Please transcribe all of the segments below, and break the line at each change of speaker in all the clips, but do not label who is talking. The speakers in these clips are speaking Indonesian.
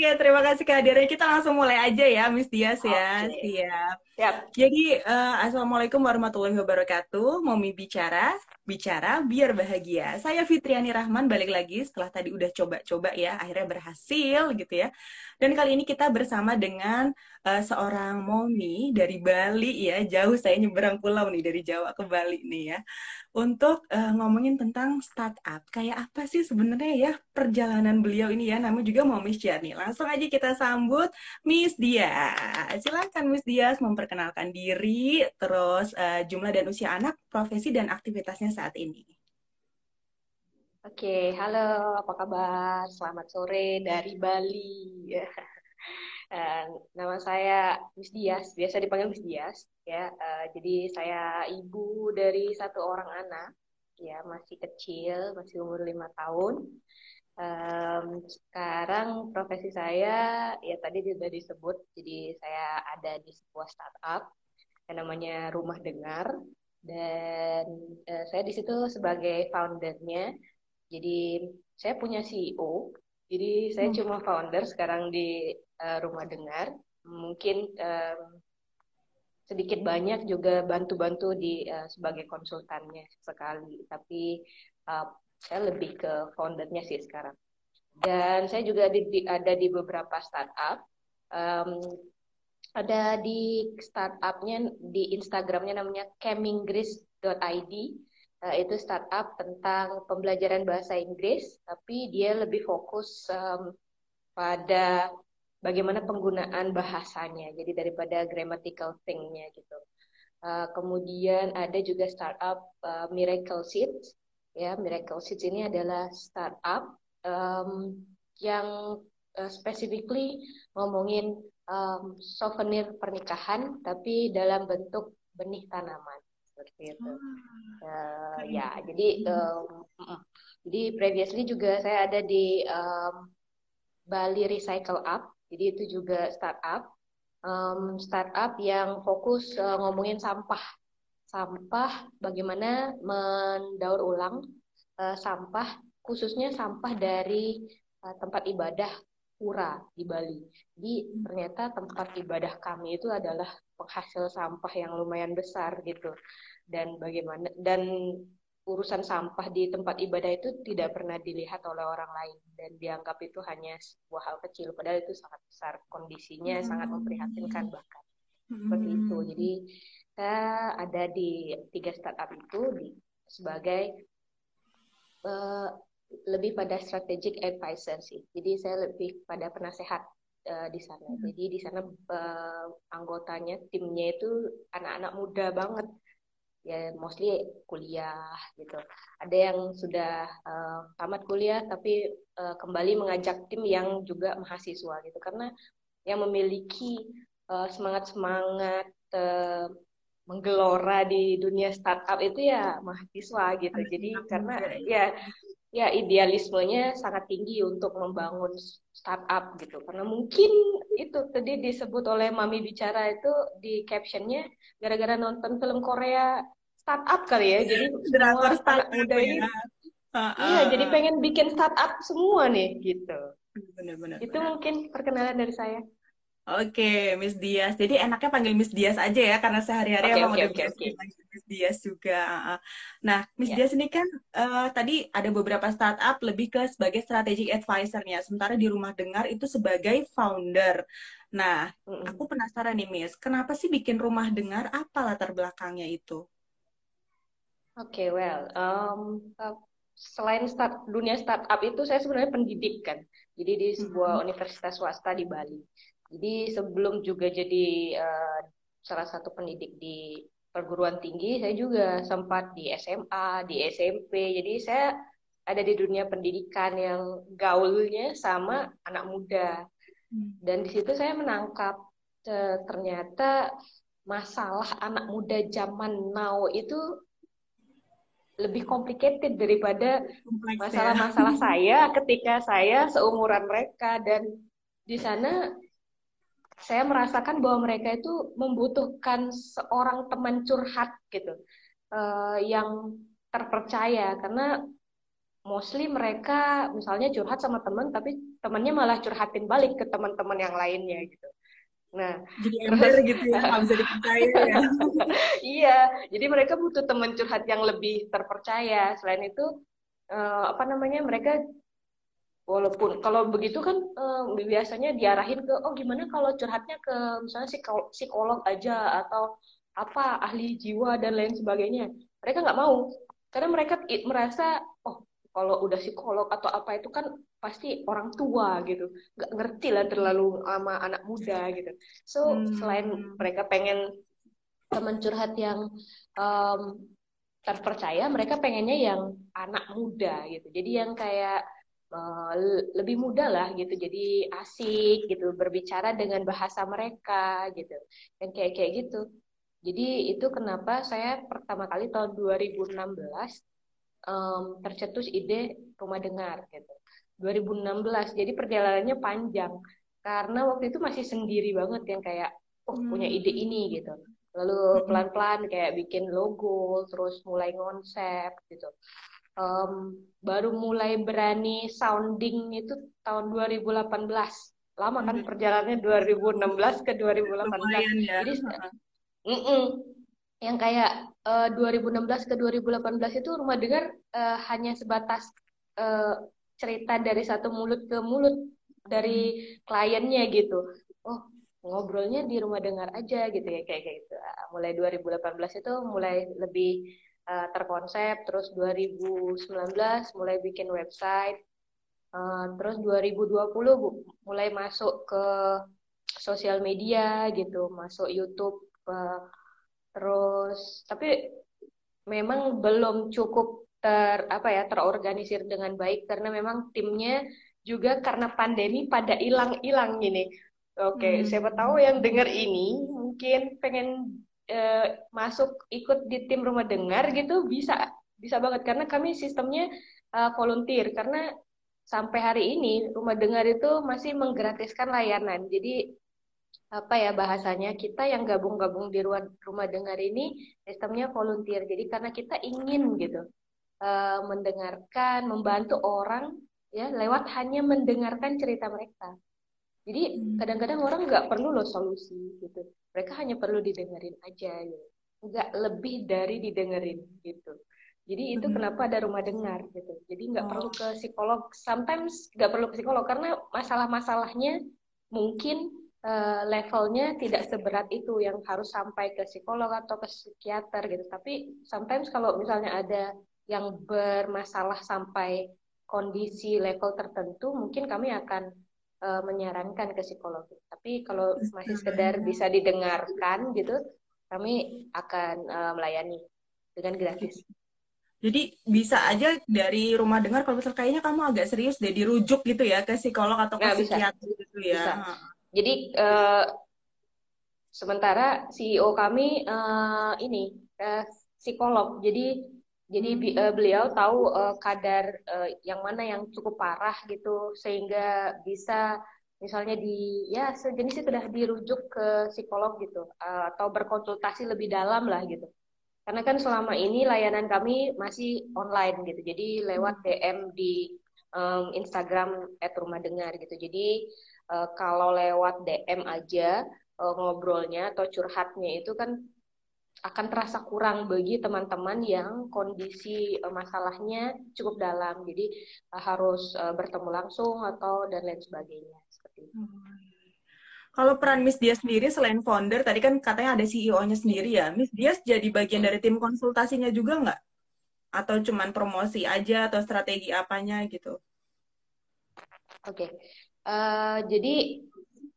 Oke, terima kasih kehadiran kita langsung mulai aja ya, Miss Dias ya. Okay. Siap. Siap. Jadi, uh, Assalamualaikum warahmatullahi wabarakatuh. Momi bicara, bicara biar bahagia. Saya Fitriani Rahman balik lagi setelah tadi udah coba-coba ya, akhirnya berhasil gitu ya. Dan kali ini kita bersama dengan uh, seorang Momi dari Bali ya, jauh saya nyeberang pulau nih dari Jawa ke Bali nih ya untuk uh, ngomongin tentang startup. Kayak apa sih sebenarnya ya perjalanan beliau ini ya? Namanya juga mau Miss Jani. Langsung aja kita sambut Miss Dia. Silakan Miss Dia memperkenalkan diri, terus uh, jumlah dan usia anak, profesi dan aktivitasnya saat ini.
Oke, halo, apa kabar? Selamat sore dari Bali. nama saya Miss Dias, biasa dipanggil Miss Dias. Ya, uh, jadi saya ibu dari satu orang anak, ya masih kecil, masih umur lima tahun. Um, sekarang profesi saya, ya tadi sudah disebut, jadi saya ada di sebuah startup yang namanya Rumah Dengar, dan uh, saya di situ sebagai foundernya. Jadi saya punya CEO, jadi saya hmm. cuma founder sekarang di uh, rumah dengar. Mungkin um, sedikit banyak juga bantu-bantu di uh, sebagai konsultannya sekali. Tapi uh, saya lebih ke foundernya sih sekarang. Dan saya juga ada di, ada di beberapa startup. Um, ada di startupnya di Instagramnya namanya caminggris.id. Uh, itu startup tentang pembelajaran bahasa Inggris, tapi dia lebih fokus um, pada bagaimana penggunaan bahasanya, jadi daripada grammatical thing-nya gitu. Uh, kemudian ada juga startup uh, Miracle Seeds, ya Miracle Seeds ini adalah startup um, yang uh, specifically ngomongin um, souvenir pernikahan, tapi dalam bentuk benih tanaman seperti itu. Hmm. Uh, ya, jadi um, jadi previously juga saya ada di um, Bali Recycle Up jadi itu juga startup, um, startup yang fokus uh, ngomongin sampah, sampah bagaimana mendaur ulang uh, sampah, khususnya sampah dari uh, tempat ibadah pura di Bali. Jadi ternyata tempat ibadah kami itu adalah penghasil sampah yang lumayan besar gitu. Dan bagaimana dan urusan sampah di tempat ibadah itu tidak pernah dilihat oleh orang lain dan dianggap itu hanya sebuah hal kecil padahal itu sangat besar kondisinya hmm. sangat memprihatinkan bahkan hmm. seperti itu jadi saya ada di tiga startup itu di, sebagai uh, lebih pada strategic advisor sih jadi saya lebih pada penasehat uh, di sana hmm. jadi di sana uh, anggotanya timnya itu anak-anak muda banget ya mostly kuliah gitu. Ada yang sudah uh, tamat kuliah tapi uh, kembali mengajak tim yang juga mahasiswa gitu karena yang memiliki uh, semangat-semangat uh, menggelora di dunia startup itu ya mahasiswa gitu. Jadi karena ya. ya idealismenya sangat tinggi untuk membangun startup gitu. Karena mungkin itu tadi disebut oleh mami bicara itu di captionnya gara-gara nonton film Korea startup kali ya. Jadi semua startup muda ini uh, uh, iya jadi pengen bikin startup semua nih gitu. Benar-benar itu benar. mungkin perkenalan dari saya
Oke, Miss Dias. Jadi enaknya panggil Miss Dias aja ya, karena sehari-hari okay, emang okay, udah okay, okay. Miss Dias juga. Nah, Miss yeah. Dias ini kan uh, tadi ada beberapa startup lebih ke sebagai strategic advisornya, sementara di Rumah Dengar itu sebagai founder. Nah, mm -hmm. aku penasaran nih, Miss, kenapa sih bikin Rumah Dengar? Apa latar belakangnya itu?
Oke, okay, well, um, uh, selain start dunia startup itu saya sebenarnya pendidik kan, jadi di sebuah universitas swasta di Bali. Jadi sebelum juga jadi uh, salah satu pendidik di perguruan tinggi, saya juga sempat di SMA, di SMP. Jadi saya ada di dunia pendidikan yang gaulnya sama anak muda. Hmm. Dan di situ saya menangkap uh, ternyata masalah anak muda zaman now itu lebih complicated daripada ya. masalah-masalah saya ketika saya seumuran mereka dan di sana saya merasakan bahwa mereka itu membutuhkan seorang teman curhat gitu uh, yang terpercaya karena mostly mereka misalnya curhat sama teman tapi temannya malah curhatin balik ke teman-teman yang lainnya gitu Nah,
jadi ember gitu ya, nggak bisa dipercaya ya.
iya, jadi mereka butuh teman curhat yang lebih terpercaya. Selain itu, uh, apa namanya, mereka walaupun kalau begitu kan uh, biasanya diarahin ke, oh gimana kalau curhatnya ke misalnya psikolog aja atau apa ahli jiwa dan lain sebagainya. Mereka nggak mau, karena mereka merasa, oh kalau udah psikolog atau apa itu kan pasti orang tua gitu nggak ngerti lah terlalu sama anak muda gitu so hmm. selain mereka pengen teman curhat yang um, terpercaya mereka pengennya yang anak muda gitu jadi yang kayak uh, lebih muda lah gitu. Jadi asik gitu berbicara dengan bahasa mereka gitu. Yang kayak kayak gitu. Jadi itu kenapa saya pertama kali tahun 2016 um, tercetus ide rumah dengar gitu. 2016 jadi perjalanannya panjang. Karena waktu itu masih sendiri banget yang kayak oh punya hmm. ide ini gitu. Lalu hmm. pelan-pelan kayak bikin logo terus mulai konsep gitu um, baru mulai berani sounding itu tahun 2018 lama kan hmm. perjalanannya 2016 ke 2018 ya. jadi mm -mm, yang kayak uh, 2016 ke 2018 itu rumah dengar uh, hanya sebatas uh, cerita dari satu mulut ke mulut dari kliennya gitu. Oh ngobrolnya di rumah dengar aja gitu ya kayak gitu. Ah, mulai 2018 itu mulai lebih uh, terkonsep terus 2019 mulai bikin website uh, terus 2020 mulai masuk ke sosial media gitu masuk YouTube uh, terus tapi memang belum cukup ter apa ya terorganisir dengan baik karena memang timnya juga karena pandemi pada hilang-hilang gini. Oke, hmm. siapa tahu yang dengar ini mungkin pengen uh, masuk ikut di tim rumah dengar gitu bisa bisa banget karena kami sistemnya uh, volunteer karena sampai hari ini rumah dengar itu masih menggratiskan layanan. Jadi apa ya bahasanya kita yang gabung-gabung di rumah, rumah dengar ini sistemnya volunteer. Jadi karena kita ingin gitu uh, mendengarkan, membantu orang ya lewat hanya mendengarkan cerita mereka. Jadi kadang-kadang orang nggak perlu loh solusi gitu. Mereka hanya perlu didengerin aja gitu. Nggak lebih dari didengerin gitu. Jadi itu hmm. kenapa ada rumah dengar gitu. Jadi nggak oh. perlu ke psikolog. Sometimes nggak perlu ke psikolog karena masalah-masalahnya mungkin uh, levelnya tidak seberat itu yang harus sampai ke psikolog atau ke psikiater gitu. Tapi sometimes kalau misalnya ada yang bermasalah sampai kondisi level tertentu, mungkin kami akan uh, menyarankan ke psikolog. Tapi kalau masih sekedar bisa didengarkan gitu, kami akan uh, melayani dengan gratis.
Jadi bisa aja dari rumah dengar kalau misalnya kayaknya kamu agak serius deh dirujuk gitu ya ke psikolog atau ke nah, psikiater gitu ya. Bisa.
Jadi uh, sementara CEO kami uh, ini uh, psikolog. Jadi jadi uh, beliau tahu uh, kadar uh, yang mana yang cukup parah gitu sehingga bisa misalnya di ya sejenis itu sudah dirujuk ke psikolog gitu uh, atau berkonsultasi lebih dalam lah gitu. Karena kan selama ini layanan kami masih online gitu. Jadi lewat DM di um, Instagram @rumahdengar gitu. Jadi uh, kalau lewat DM aja uh, ngobrolnya atau curhatnya itu kan akan terasa kurang bagi teman-teman yang kondisi uh, masalahnya cukup dalam. Jadi uh, harus uh, bertemu langsung atau dan lain sebagainya seperti itu. Hmm.
Kalau peran Miss Dias sendiri selain founder, tadi kan katanya ada CEO-nya sendiri ya. Miss Dias jadi bagian dari tim konsultasinya juga nggak? Atau cuman promosi aja atau strategi apanya gitu?
Oke, okay. uh, jadi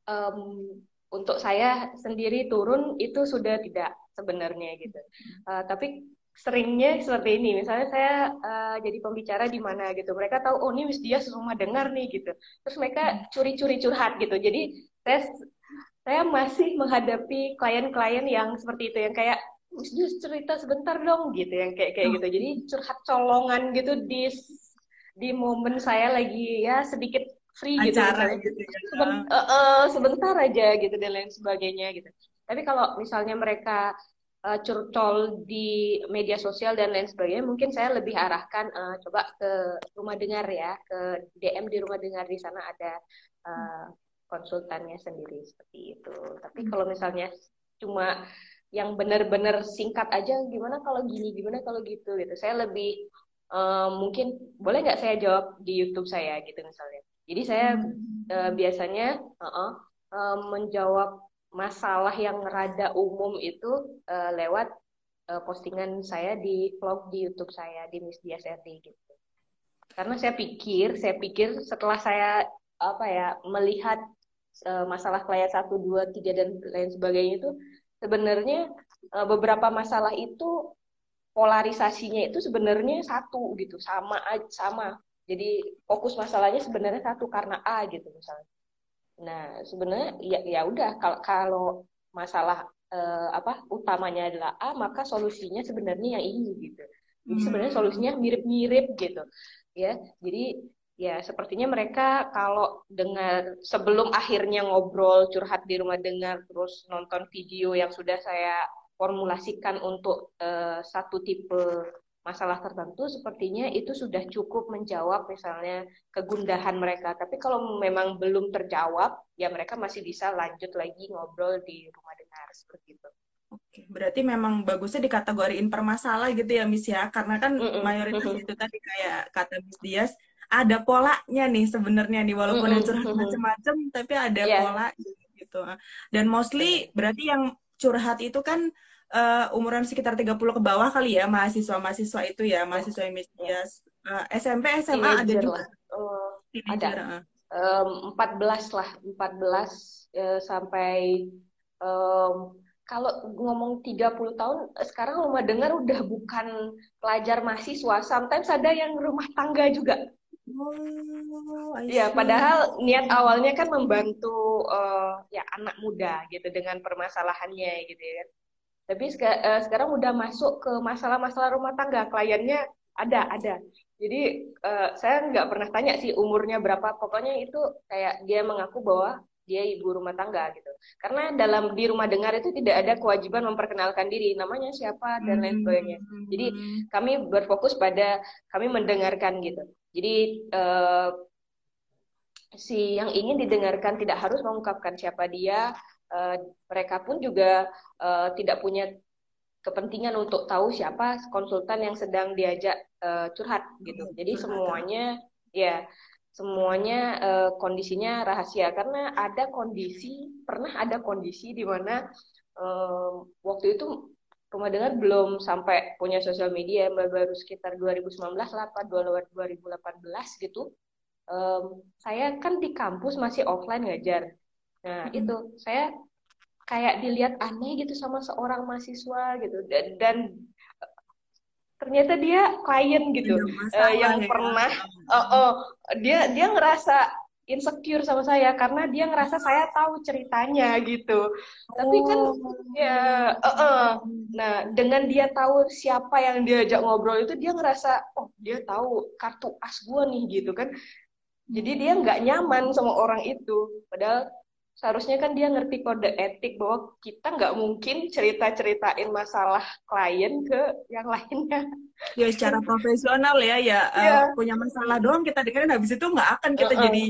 um, untuk saya sendiri turun itu sudah tidak sebenarnya gitu. Uh, tapi seringnya seperti ini. Misalnya saya uh, jadi pembicara di mana gitu. Mereka tahu oh ini Miss Dia semua dengar nih gitu. Terus mereka hmm. curi-curi curhat gitu. Jadi saya saya masih menghadapi klien-klien yang seperti itu yang kayak Miss Dia cerita sebentar dong gitu yang kayak kayak gitu. Jadi curhat colongan gitu di di momen saya lagi ya sedikit free gitu, Acara gitu, gitu. Seben, uh, uh, sebentar aja gitu dan lain sebagainya gitu tapi kalau misalnya mereka uh, curcol di media sosial dan lain sebagainya, mungkin saya lebih arahkan uh, coba ke rumah dengar ya, ke DM di rumah dengar di sana ada uh, konsultannya sendiri seperti itu. Tapi hmm. kalau misalnya cuma yang benar-benar singkat aja, gimana kalau gini, gimana kalau gitu gitu. Saya lebih uh, mungkin boleh nggak saya jawab di YouTube saya gitu misalnya. Jadi saya uh, biasanya uh -uh, uh, menjawab masalah yang rada umum itu uh, lewat uh, postingan saya di vlog di YouTube saya di Miss Dias RD gitu. Karena saya pikir, saya pikir setelah saya apa ya melihat uh, masalah klien satu dua tiga dan lain sebagainya itu sebenarnya uh, beberapa masalah itu polarisasinya itu sebenarnya satu gitu. Sama sama. Jadi fokus masalahnya sebenarnya satu karena A gitu misalnya Nah, sebenarnya ya ya udah kalau kalau masalah eh, apa utamanya adalah A, maka solusinya sebenarnya yang ini gitu. Jadi hmm. sebenarnya solusinya mirip-mirip gitu. Ya. Jadi ya sepertinya mereka kalau dengar sebelum akhirnya ngobrol curhat di rumah dengar terus nonton video yang sudah saya formulasikan untuk uh, satu tipe masalah tertentu sepertinya itu sudah cukup menjawab misalnya kegundahan mereka. Tapi kalau memang belum terjawab, ya mereka masih bisa lanjut lagi ngobrol di rumah dengar seperti itu.
Oke, berarti memang bagusnya dikategoriin permasalah gitu ya Miss ya, karena kan mm -mm. mayoritas mm -mm. itu tadi kayak kata Miss Dias ada polanya nih sebenarnya nih walaupun mm -mm. curhat macam-macam tapi ada yeah. pola gitu. Dan mostly berarti yang curhat itu kan uh, umuran sekitar 30 ke bawah kali ya mahasiswa-mahasiswa itu ya, mahasiswa yang uh, eh, SMP, SMA ada juga.
Uh, ada. Um, 14 lah, 14 uh, sampai um, kalau ngomong 30 tahun sekarang rumah dengar udah bukan pelajar mahasiswa, sometimes ada yang rumah tangga juga. Oh, ya, padahal niat awalnya kan membantu uh, ya anak muda gitu dengan permasalahannya gitu ya. Tapi uh, sekarang udah masuk ke masalah-masalah rumah tangga, kliennya ada, ada. Jadi uh, saya nggak pernah tanya sih umurnya berapa, pokoknya itu kayak dia mengaku bahwa dia ibu rumah tangga gitu. Karena dalam di rumah dengar itu tidak ada kewajiban memperkenalkan diri, namanya siapa dan lain sebagainya. Jadi kami berfokus pada kami mendengarkan gitu. Jadi uh, si yang ingin didengarkan tidak harus mengungkapkan siapa dia, uh, mereka pun juga uh, tidak punya kepentingan untuk tahu siapa konsultan yang sedang diajak uh, curhat gitu. Hmm, Jadi semuanya ya semuanya uh, kondisinya rahasia karena ada kondisi pernah ada kondisi di mana uh, waktu itu rumah dengar belum sampai punya sosial media baru sekitar 2019 lah apa 2018 gitu. Um, saya kan di kampus masih offline ngajar. Nah, hmm. itu saya kayak dilihat aneh gitu sama seorang mahasiswa gitu dan, dan ternyata dia klien gitu uh, yang ya. pernah uh, uh, dia dia ngerasa insecure sama saya karena dia ngerasa saya tahu ceritanya gitu. Oh. Tapi kan oh. ya uh, uh. nah dengan dia tahu siapa yang diajak ngobrol itu dia ngerasa oh dia tahu kartu as gue nih gitu kan. Jadi dia nggak nyaman sama orang itu. Padahal seharusnya kan dia ngerti kode etik bahwa kita nggak mungkin cerita-ceritain masalah klien ke yang lainnya.
Ya secara profesional ya, ya yeah. uh, punya masalah doang kita dengerin habis itu nggak akan kita uh -uh. jadi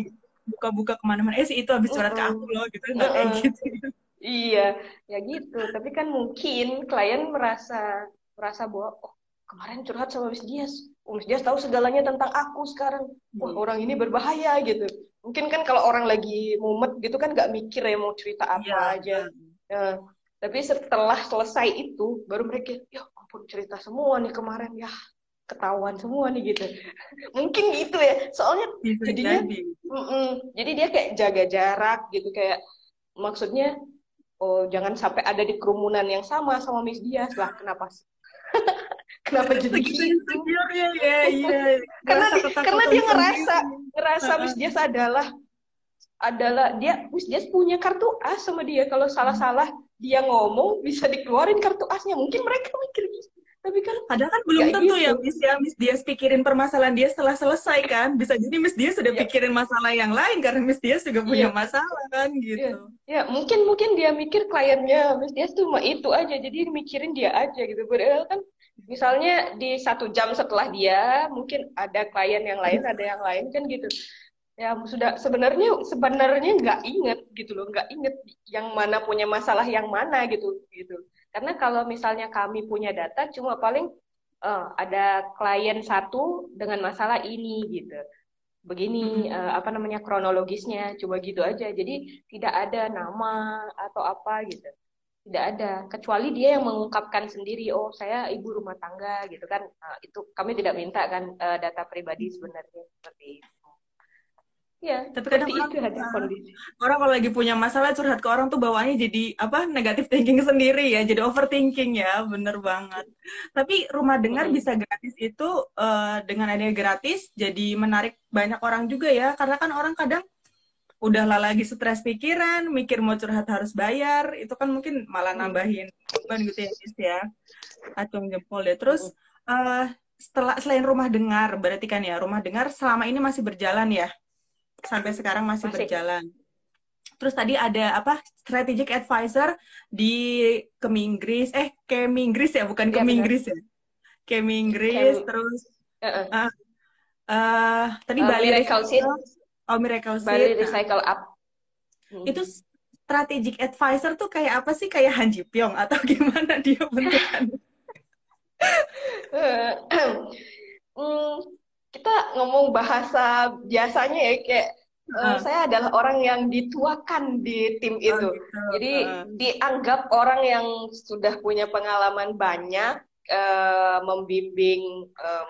buka-buka ke mana-mana. Eh sih itu habis curhat uh -uh. ke aku loh gitu, nggak uh -uh. kayak gitu.
Iya, ya gitu. Tapi kan mungkin klien merasa merasa bahwa oh kemarin curhat sama Miss Dias. Oh, Miss Dias tahu segalanya tentang aku sekarang. Wah hmm. orang ini berbahaya gitu mungkin kan kalau orang lagi mumet gitu kan nggak mikir ya mau cerita apa ya. aja ya. tapi setelah selesai itu baru mereka ya ampun cerita semua nih kemarin ya ketahuan semua nih gitu mungkin gitu ya soalnya Bisa jadinya jadi. Mm -mm, jadi dia kayak jaga jarak gitu kayak maksudnya oh jangan sampai ada di kerumunan yang sama sama Miss Dias lah kenapa sih kenapa jadi gitu ya ya iya karena di, karena dia ngerasa ngerasa Miss Jess adalah adalah dia Jess punya kartu as sama dia kalau salah-salah dia ngomong bisa dikeluarin kartu asnya mungkin mereka mikir gitu
Tapi kan padahal kan belum tentu ya, gitu. ya Miss ya Miss dia pikirin permasalahan dia setelah selesai kan. Bisa jadi Miss dia sudah yeah. pikirin masalah yang lain karena Miss dia juga punya yeah. masalah kan gitu. Ya,
yeah. yeah, mungkin mungkin dia mikir kliennya Miss dia cuma itu aja. Jadi mikirin dia aja gitu. Padahal kan misalnya di satu jam setelah dia mungkin ada klien yang lain, ada yang lain kan gitu. Ya sudah sebenarnya sebenarnya nggak inget gitu loh nggak inget yang mana punya masalah yang mana gitu gitu. Karena kalau misalnya kami punya data cuma paling uh, ada klien satu dengan masalah ini gitu. Begini hmm. uh, apa namanya kronologisnya coba gitu aja. Jadi tidak ada nama atau apa gitu tidak ada kecuali dia yang mengungkapkan sendiri oh saya ibu rumah tangga gitu kan uh, itu kami tidak minta kan uh, data pribadi sebenarnya seperti itu
Iya, tapi kadang orang, itu ada kondisi. Orang kalau lagi punya masalah curhat ke orang tuh bawaannya jadi apa negatif thinking sendiri ya, jadi overthinking ya, bener banget. Tapi rumah dengar hmm. bisa gratis itu uh, dengan adanya gratis jadi menarik banyak orang juga ya, karena kan orang kadang udahlah lagi stres pikiran, mikir mau curhat harus bayar, itu kan mungkin malah nambahin beban gitu ya, Sis ya. Acung jempol deh. Terus uh, setelah selain rumah dengar, berarti kan ya rumah dengar selama ini masih berjalan ya? sampai sekarang masih, masih. berjalan. Terus tadi ada apa strategic advisor di Keminggris, eh Keminggris ya bukan ya, Keminggris ya. Keminggris Kem... terus uh -uh. Uh, uh, tadi uh, Bali
Seed.
Oh Miracle Seed.
Bali Recycle Up.
Hmm. Itu strategic advisor tuh kayak apa sih? Kayak Han Ji Pyong atau gimana dia bentukannya?
hmm, kita ngomong bahasa biasanya ya kayak uh. Uh, saya adalah orang yang dituakan di tim oh, itu. Oh, gitu. Jadi uh. dianggap orang yang sudah punya pengalaman banyak uh, membimbing um,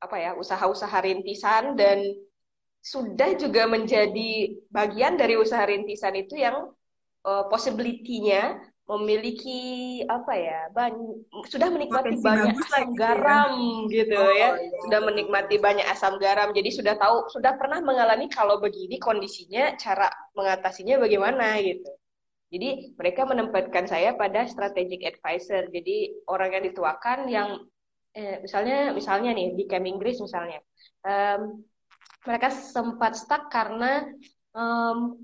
apa ya usaha-usaha rintisan dan sudah juga menjadi bagian dari usaha rintisan itu yang uh, possibility-nya memiliki apa ya banyak, sudah menikmati Potensi banyak asam gitu ya. garam ya. gitu oh, ya iya. sudah menikmati banyak asam garam jadi sudah tahu sudah pernah mengalami kalau begini kondisinya cara mengatasinya bagaimana gitu jadi mereka menempatkan saya pada strategic advisor jadi orang yang dituakan yang eh, misalnya misalnya nih di Camp Inggris misalnya um, mereka sempat stuck karena um,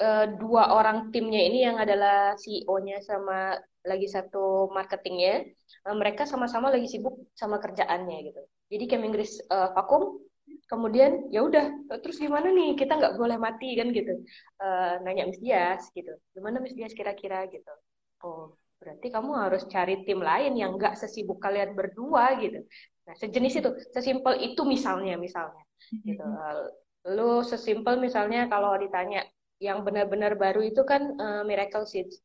uh, dua orang timnya ini yang adalah CEO-nya sama lagi satu marketingnya, uh, mereka sama-sama lagi sibuk sama kerjaannya gitu. Jadi Kem Inggris uh, vakum, kemudian ya udah terus gimana nih kita nggak boleh mati kan gitu. Uh, nanya Miss Dias gitu, gimana Miss Dias kira-kira gitu. Oh berarti kamu harus cari tim lain yang nggak sesibuk kalian berdua gitu. Nah sejenis itu, sesimpel itu misalnya misalnya gitu. Lu sesimpel misalnya kalau ditanya yang benar-benar baru itu kan uh, Miracle Seeds.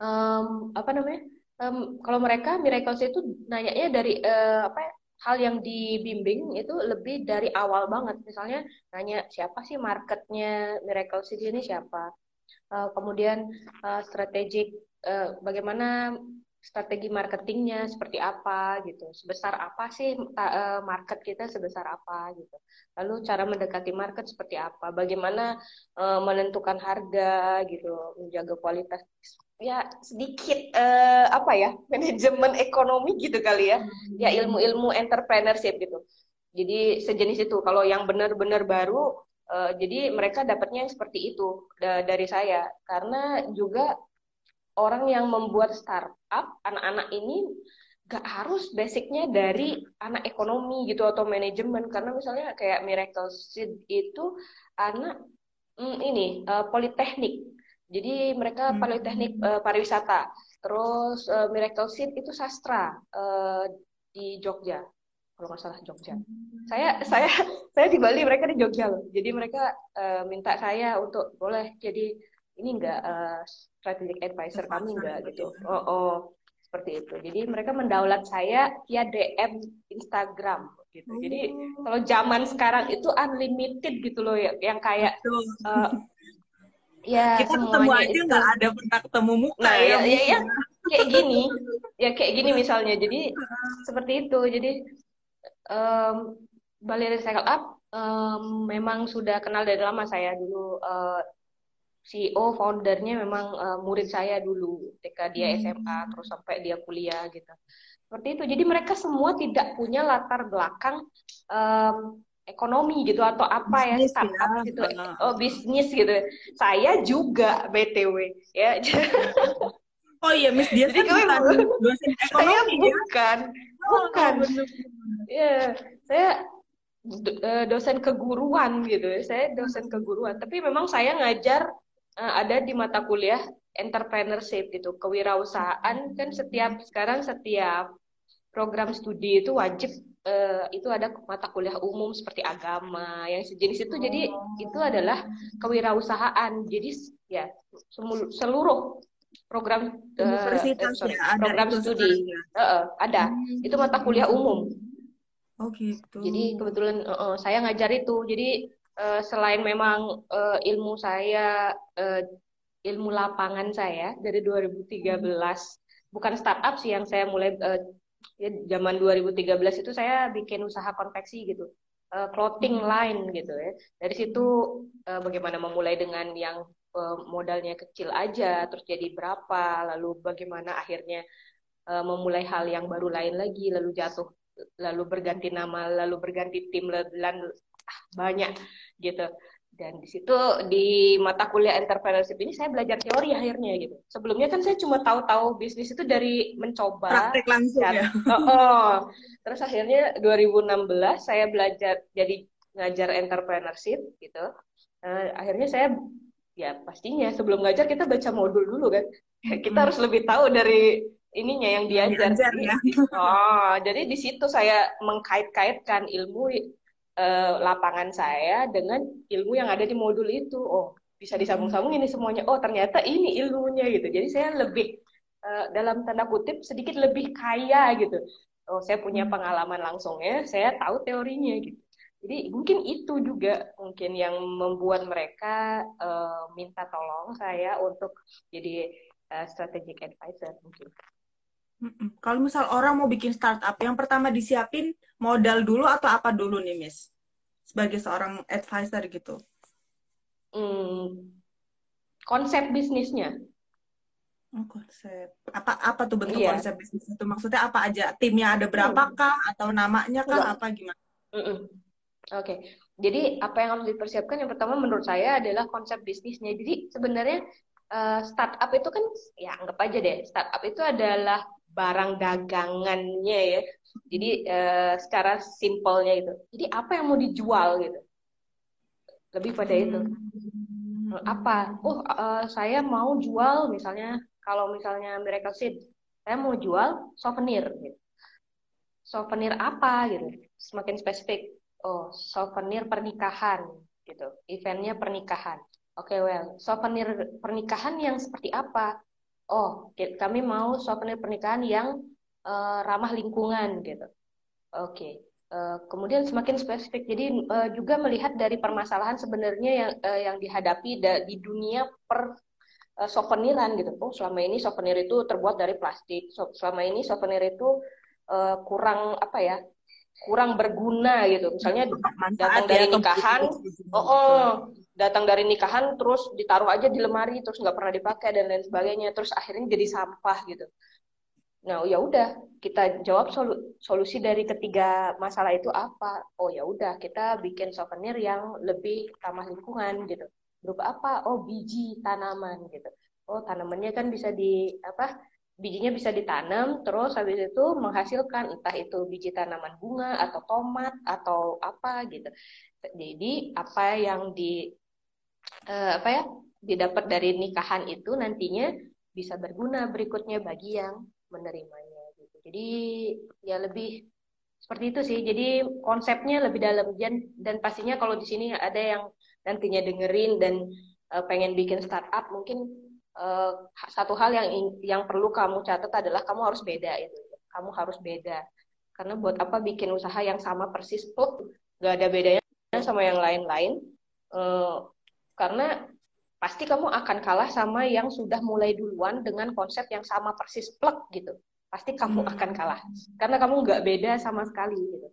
Um, apa namanya? Um, kalau mereka Miracle Seeds itu nanyanya dari uh, apa hal yang dibimbing itu lebih dari awal banget. Misalnya nanya siapa sih marketnya Miracle Seeds ini siapa? Uh, kemudian uh, strategik uh, bagaimana strategi marketingnya seperti apa gitu, sebesar apa sih uh, market kita sebesar apa gitu. Lalu cara mendekati market seperti apa, bagaimana uh, menentukan harga gitu, menjaga kualitas ya sedikit uh, apa ya manajemen ekonomi gitu kali ya, ya hmm. ilmu-ilmu entrepreneurship gitu. Jadi sejenis itu. Kalau yang benar-benar baru, uh, jadi mereka dapatnya yang seperti itu dari saya karena juga orang yang membuat startup anak-anak ini gak harus basicnya dari anak ekonomi gitu atau manajemen. Karena misalnya kayak Miracle Seed itu anak mm, ini uh, politeknik. Jadi mereka hmm. politeknik uh, pariwisata. Terus uh, Miracle Seed itu sastra uh, di Jogja. Kalau nggak salah Jogja. Hmm. saya saya saya di Bali mereka di Jogja loh. Jadi mereka uh, minta saya untuk boleh jadi ini enggak uh, strategic advisor kami enggak gitu. Oh, oh seperti itu. Jadi mereka mendaulat saya via DM Instagram gitu. Jadi oh. kalau zaman sekarang itu unlimited gitu loh ya, yang kayak uh,
ya kita ketemu aja nggak ada pernah ketemu muka
nah, ya, ya, ya, kayak gini. Ya kayak gini misalnya. Jadi seperti itu. Jadi um, Bali Recycle Up um, memang sudah kenal dari lama saya dulu uh, CEO foundernya memang uh, murid saya dulu ketika dia SMA hmm. terus sampai dia kuliah gitu. Seperti itu. Jadi mereka semua tidak punya latar belakang um, ekonomi gitu atau apa ya, bisnis, ya startup ya. gitu. oh bisnis gitu. Saya juga btw ya.
Oh iya Miss dia kan bukan dosen ekonomi
saya ya? bukan. Oh, bukan. ya saya eh, dosen keguruan gitu. Saya dosen keguruan. Tapi memang saya ngajar ada di mata kuliah entrepreneurship gitu kewirausahaan kan setiap sekarang setiap program studi itu wajib uh, itu ada mata kuliah umum seperti agama yang sejenis itu. Oh. jadi itu adalah kewirausahaan. Jadi ya seluruh program
universitas uh, sorry, ya,
program studi. uh, uh, ada. Hmm. itu mata kuliah umum.
Oh gitu.
Jadi kebetulan uh, uh, saya ngajar itu. Jadi uh, selain memang uh, ilmu saya uh, ilmu lapangan saya dari 2013 bukan startup sih yang saya mulai uh, ya, zaman 2013 itu saya bikin usaha konveksi gitu uh, clothing line gitu ya. Dari situ uh, bagaimana memulai dengan yang uh, modalnya kecil aja terus jadi berapa lalu bagaimana akhirnya uh, memulai hal yang baru lain lagi lalu jatuh lalu berganti nama lalu berganti tim banyak gitu dan di situ di mata kuliah entrepreneurship ini saya belajar teori akhirnya gitu sebelumnya kan saya cuma tahu-tahu bisnis itu dari mencoba
praktek langsung dan, ya
oh, oh. terus akhirnya 2016 saya belajar jadi ngajar entrepreneurship gitu uh, akhirnya saya ya pastinya sebelum ngajar kita baca modul dulu kan kita hmm. harus lebih tahu dari ininya yang diajar, diajar ya. oh jadi di situ saya mengkait-kaitkan ilmu uh, lapangan saya dengan ilmu yang ada di modul itu. Oh, bisa disambung-sambung ini semuanya. Oh, ternyata ini ilmunya gitu. Jadi saya lebih uh, dalam tanda kutip sedikit lebih kaya gitu. Oh, saya punya hmm. pengalaman langsungnya, saya tahu teorinya gitu. Jadi mungkin itu juga mungkin yang membuat mereka uh, minta tolong saya untuk jadi uh, strategic advisor mungkin.
Kalau misal orang mau bikin startup, yang pertama disiapin modal dulu atau apa dulu nih, Miss? Sebagai seorang advisor gitu.
Hmm, konsep bisnisnya.
Oh, konsep. Apa apa tuh bentuk iya. konsep bisnis itu? Maksudnya apa aja? Timnya ada berapa hmm. kah? Atau namanya kah? Enggak. Apa gimana?
Mm -mm. Oke. Okay. Jadi apa yang harus dipersiapkan yang pertama menurut saya adalah konsep bisnisnya. Jadi sebenarnya uh, startup itu kan ya anggap aja deh, startup itu adalah barang dagangannya ya. Jadi uh, secara simpelnya itu. Jadi apa yang mau dijual gitu? Lebih pada itu. Hmm. Apa? Oh, uh, saya mau jual misalnya kalau misalnya Miracle Seed, saya mau jual souvenir gitu. Souvenir apa gitu? Semakin spesifik. Oh, souvenir pernikahan gitu. Eventnya pernikahan. Oke, okay, well, souvenir pernikahan yang seperti apa? Oh kami mau souvenir pernikahan yang uh, ramah lingkungan gitu. Oke. Okay. Uh, eh, kemudian semakin spesifik. Jadi uh, juga melihat dari permasalahan sebenarnya yang uh, yang dihadapi di dunia per uh, souveniran gitu. Oh, selama ini souvenir itu terbuat dari plastik. Selama ini souvenir itu uh, kurang apa ya? Kurang berguna gitu. Misalnya datang dari ya, nikahan, oh, oh datang dari nikahan terus ditaruh aja di lemari terus nggak pernah dipakai dan lain sebagainya. Terus akhirnya jadi sampah gitu. Nah ya udah kita jawab solu solusi dari ketiga masalah itu apa? Oh ya udah kita bikin souvenir yang lebih ramah lingkungan gitu. Berupa apa? Oh biji tanaman gitu. Oh tanamannya kan bisa di apa bijinya bisa ditanam terus habis itu menghasilkan entah itu biji tanaman bunga atau tomat atau apa gitu jadi apa yang di uh, apa ya didapat dari nikahan itu nantinya bisa berguna berikutnya bagi yang menerimanya gitu. Jadi ya lebih seperti itu sih. Jadi konsepnya lebih dalam dan dan pastinya kalau di sini ada yang nantinya dengerin dan uh, pengen bikin startup mungkin uh, satu hal yang yang perlu kamu catat adalah kamu harus beda itu. Kamu harus beda. Karena buat apa bikin usaha yang sama persis tuh gak ada bedanya sama yang lain-lain. Uh, karena pasti kamu akan kalah sama yang sudah mulai duluan dengan konsep yang sama persis plek gitu pasti kamu hmm. akan kalah karena kamu nggak beda sama sekali gitu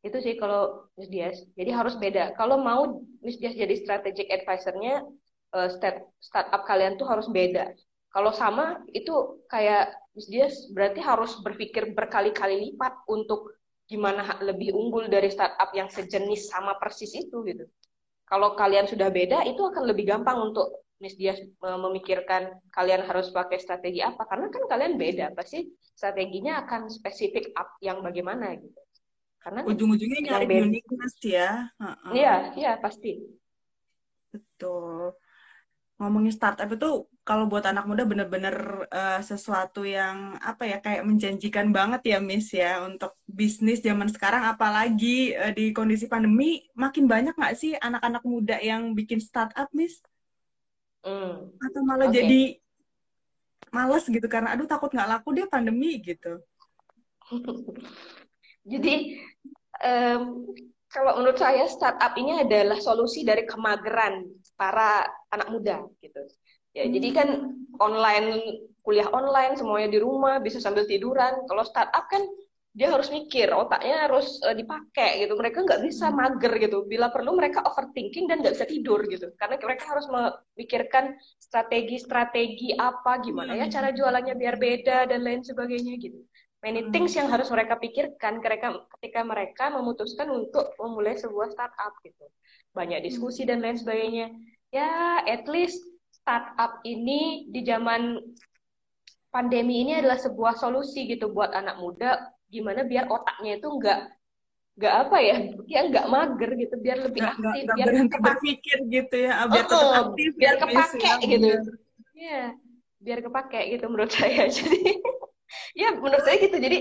itu sih kalau Miss Dias jadi harus beda kalau mau Miss Dias jadi strategic advisornya uh, start startup kalian tuh harus beda. Kalau sama itu kayak dia berarti harus berpikir berkali-kali lipat untuk gimana lebih unggul dari startup yang sejenis sama persis itu gitu. Kalau kalian sudah beda itu akan lebih gampang untuk Miss Dias memikirkan kalian harus pakai strategi apa karena kan kalian beda pasti strateginya akan spesifik up yang bagaimana gitu.
Karena ujung-ujungnya nyari uniqueness ya.
Iya, iya pasti.
Betul ngomongin startup itu kalau buat anak muda bener-bener uh, sesuatu yang apa ya kayak menjanjikan banget ya Miss ya untuk bisnis zaman sekarang apalagi uh, di kondisi pandemi makin banyak nggak sih anak-anak muda yang bikin startup Miss? Mm. Atau malah okay. jadi males gitu karena aduh takut nggak laku dia pandemi gitu.
jadi um, kalau menurut saya startup ini adalah solusi dari kemageran para anak muda gitu. Ya, hmm. jadi kan online kuliah online semuanya di rumah bisa sambil tiduran. Kalau startup kan dia harus mikir otaknya harus uh, dipakai gitu. Mereka nggak bisa hmm. mager gitu. Bila perlu mereka overthinking dan nggak bisa tidur gitu. Karena mereka harus memikirkan strategi-strategi apa gimana ya hmm. cara jualannya biar beda dan lain sebagainya gitu. Many things yang harus mereka pikirkan ketika ketika mereka memutuskan untuk memulai sebuah startup gitu. Banyak diskusi dan lain sebagainya. Ya, at least startup ini di zaman pandemi ini adalah sebuah solusi gitu buat anak muda. Gimana biar otaknya itu enggak enggak apa ya dia enggak mager gitu. Biar lebih
gak,
aktif
gak, biar berpikir gitu ya.
Ah, biar oh, tetap aktif biar kepake gitu. Ya biar kepake gitu menurut saya. Jadi ya menurut saya gitu. Jadi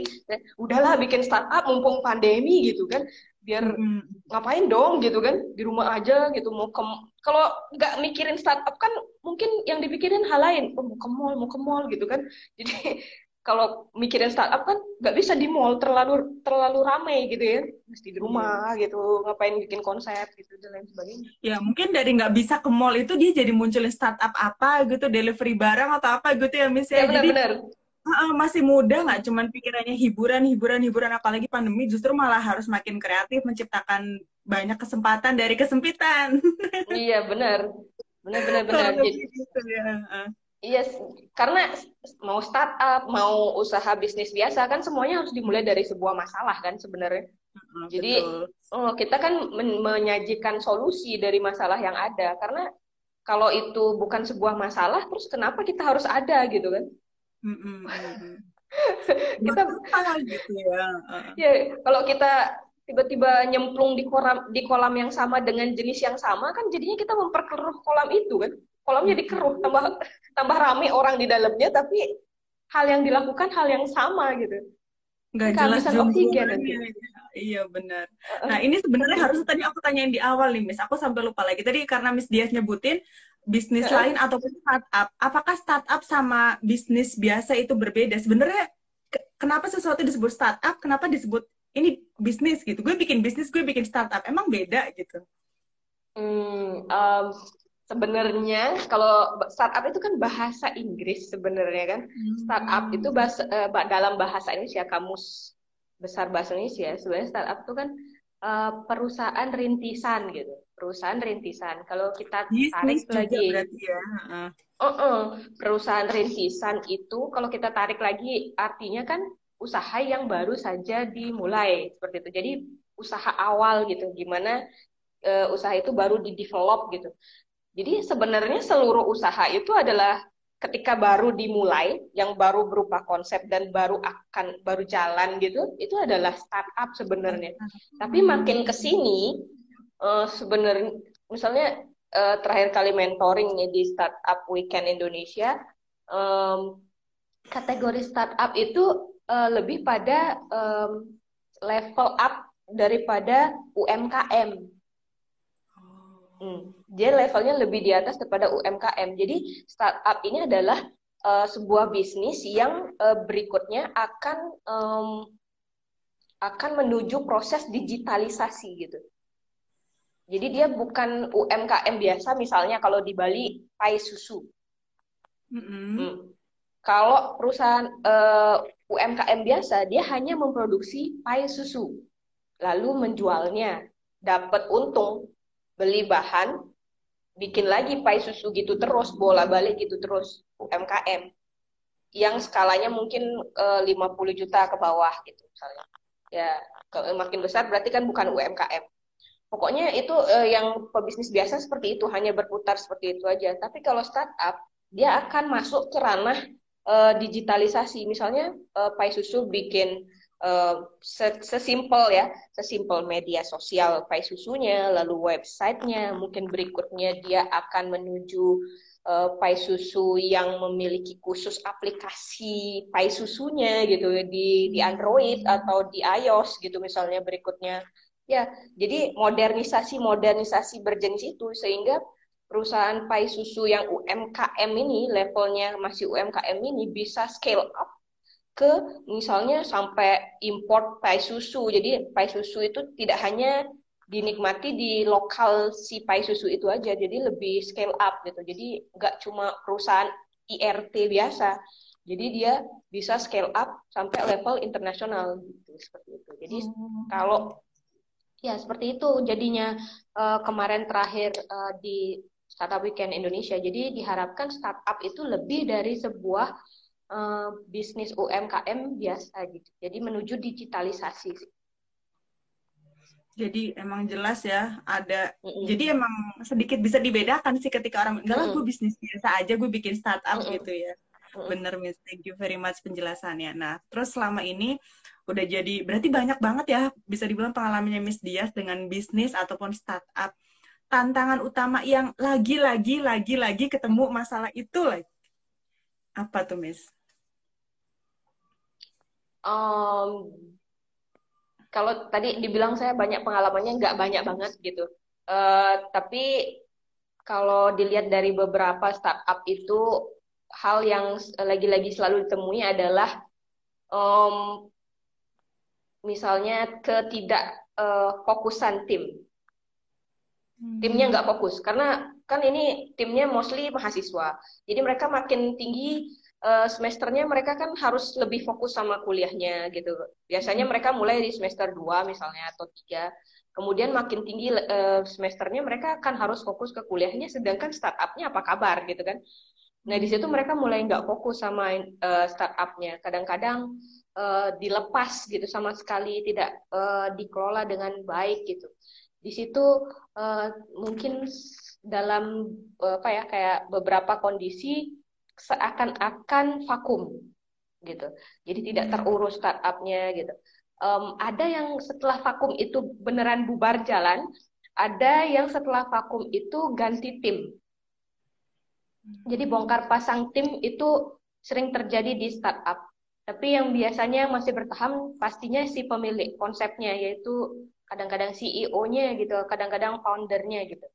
udahlah bikin startup mumpung pandemi gitu kan. Biar hmm. ngapain dong gitu kan. Di rumah aja gitu. Mau ke kalau nggak mikirin startup kan mungkin yang dipikirin hal lain. Oh, mau ke mall mau ke mall gitu kan. Jadi kalau mikirin startup kan nggak bisa di mall. Terlalu terlalu ramai gitu ya. Mesti di rumah hmm. gitu. Ngapain bikin konsep gitu dan lain sebagainya.
Ya mungkin dari nggak bisa ke mall itu dia jadi munculin startup apa gitu delivery barang atau apa gitu ya misalnya ya, benar, jadi benar uh, masih muda nggak? Cuman pikirannya hiburan hiburan hiburan. Apalagi pandemi justru malah harus makin kreatif menciptakan banyak kesempatan dari kesempitan.
Iya benar. Benar benar benar. Gitu ya. Iya, yes, karena mau startup, mau usaha bisnis biasa kan semuanya harus dimulai dari sebuah masalah kan sebenarnya. Uh, Jadi oh, kita kan men menyajikan solusi dari masalah yang ada. Karena kalau itu bukan sebuah masalah, terus kenapa kita harus ada gitu kan? kita gitu ya. Ya, kalau kita tiba-tiba nyemplung di kolam di kolam yang sama dengan jenis yang sama kan jadinya kita memperkeruh kolam itu kan. Kolamnya dikeruh, tambah tambah rame orang di dalamnya tapi hal yang dilakukan hal yang sama gitu.
Nggak jelas oksigen nanti. Iya benar. Nah ini sebenarnya harus tadi aku tanyain di awal nih Miss. Aku sampai lupa lagi tadi karena Miss Dias nyebutin bisnis uh lain ataupun startup, apakah startup sama bisnis biasa itu berbeda? Sebenarnya kenapa sesuatu disebut startup, kenapa disebut ini bisnis gitu? Gue bikin bisnis, gue bikin startup, emang beda gitu?
Hmm, um, sebenarnya kalau startup itu kan bahasa Inggris sebenarnya kan. Hmm. Startup itu bahasa, uh, dalam bahasa Indonesia kamus besar bahasa Indonesia sebenarnya startup itu kan uh, perusahaan rintisan gitu perusahaan rintisan. Kalau kita tarik lagi, ya. uh. Uh -uh, perusahaan rintisan itu kalau kita tarik lagi artinya kan usaha yang baru saja dimulai seperti itu. Jadi usaha awal gitu, gimana uh, usaha itu baru di develop gitu. Jadi sebenarnya seluruh usaha itu adalah ketika baru dimulai, yang baru berupa konsep dan baru akan baru jalan gitu, itu adalah startup sebenarnya. Tapi makin ke sini uh, sebenarnya misalnya uh, terakhir kali mentoring nih di startup weekend Indonesia um, kategori startup itu uh, lebih pada um, level up daripada UMKM. Hmm. Dia levelnya lebih di atas daripada UMKM. Jadi startup ini adalah uh, sebuah bisnis yang uh, berikutnya akan um, akan menuju proses digitalisasi gitu. Jadi dia bukan UMKM biasa, misalnya kalau di Bali pai susu. Mm-hmm. Hmm. Kalau perusahaan uh, eh, UMKM biasa, dia hanya memproduksi pai susu, lalu menjualnya, dapat untung, beli bahan, bikin lagi pai susu gitu terus bola balik gitu terus UMKM yang skalanya mungkin uh, eh, 50 juta ke bawah gitu misalnya ya makin besar berarti kan bukan UMKM pokoknya itu uh, yang pebisnis biasa seperti itu hanya berputar seperti itu aja. Tapi kalau startup dia akan masuk ke ranah uh, digitalisasi. Misalnya uh, pai susu bikin Uh, sesimpel ya, sesimpel media sosial pai susunya, lalu websitenya, mungkin berikutnya dia akan menuju uh, pai susu yang memiliki khusus aplikasi pai susunya gitu di di Android atau di iOS gitu misalnya berikutnya. Ya, jadi modernisasi modernisasi berjenis itu sehingga perusahaan pai susu yang UMKM ini levelnya masih UMKM ini bisa scale up ke misalnya sampai import pai susu. Jadi pai susu itu tidak hanya dinikmati di lokal si pai susu itu aja, jadi lebih scale up gitu. Jadi nggak cuma perusahaan IRT biasa, jadi dia bisa scale up sampai level internasional gitu seperti itu. Jadi hmm. kalau ya seperti itu jadinya uh, kemarin terakhir uh, di Startup Weekend Indonesia. Jadi diharapkan startup itu lebih dari sebuah uh, bisnis UMKM biasa gitu. Jadi menuju digitalisasi.
Jadi emang jelas ya ada. Mm -hmm. Jadi emang sedikit bisa dibedakan sih ketika orang enggak lah gue bisnis biasa aja gue bikin startup mm -hmm. gitu ya. Mm -hmm. Bener Miss, thank you very much penjelasannya. Nah terus selama ini udah jadi berarti banyak banget ya bisa dibilang pengalamannya Miss Dias dengan bisnis ataupun startup. Tantangan utama yang lagi-lagi lagi-lagi ketemu masalah itu lagi. Apa tuh Miss?
um, kalau tadi dibilang saya banyak pengalamannya nggak banyak banget gitu. Uh, tapi kalau dilihat dari beberapa startup itu hal yang lagi-lagi selalu ditemui adalah um, misalnya ketidak uh, fokusan tim. Hmm. Timnya nggak fokus karena kan ini timnya mostly mahasiswa. Jadi mereka makin tinggi uh, semesternya mereka kan harus lebih fokus sama kuliahnya gitu. Biasanya hmm. mereka mulai di semester 2 misalnya atau 3. Kemudian makin tinggi uh, semesternya mereka akan harus fokus ke kuliahnya sedangkan startupnya apa kabar gitu kan. Nah, di situ mereka mulai nggak fokus sama uh, startupnya. Kadang-kadang uh, dilepas gitu sama sekali tidak uh, dikelola dengan baik gitu. Di situ uh, mungkin dalam uh, apa ya kayak beberapa kondisi seakan-akan vakum gitu. Jadi tidak hmm. terurus startupnya gitu. Um, ada yang setelah vakum itu beneran bubar jalan, ada yang setelah vakum itu ganti tim. Jadi bongkar pasang tim itu sering terjadi di startup. Tapi yang biasanya masih bertahan pastinya si pemilik konsepnya yaitu kadang-kadang CEO-nya gitu, kadang-kadang foundernya gitu.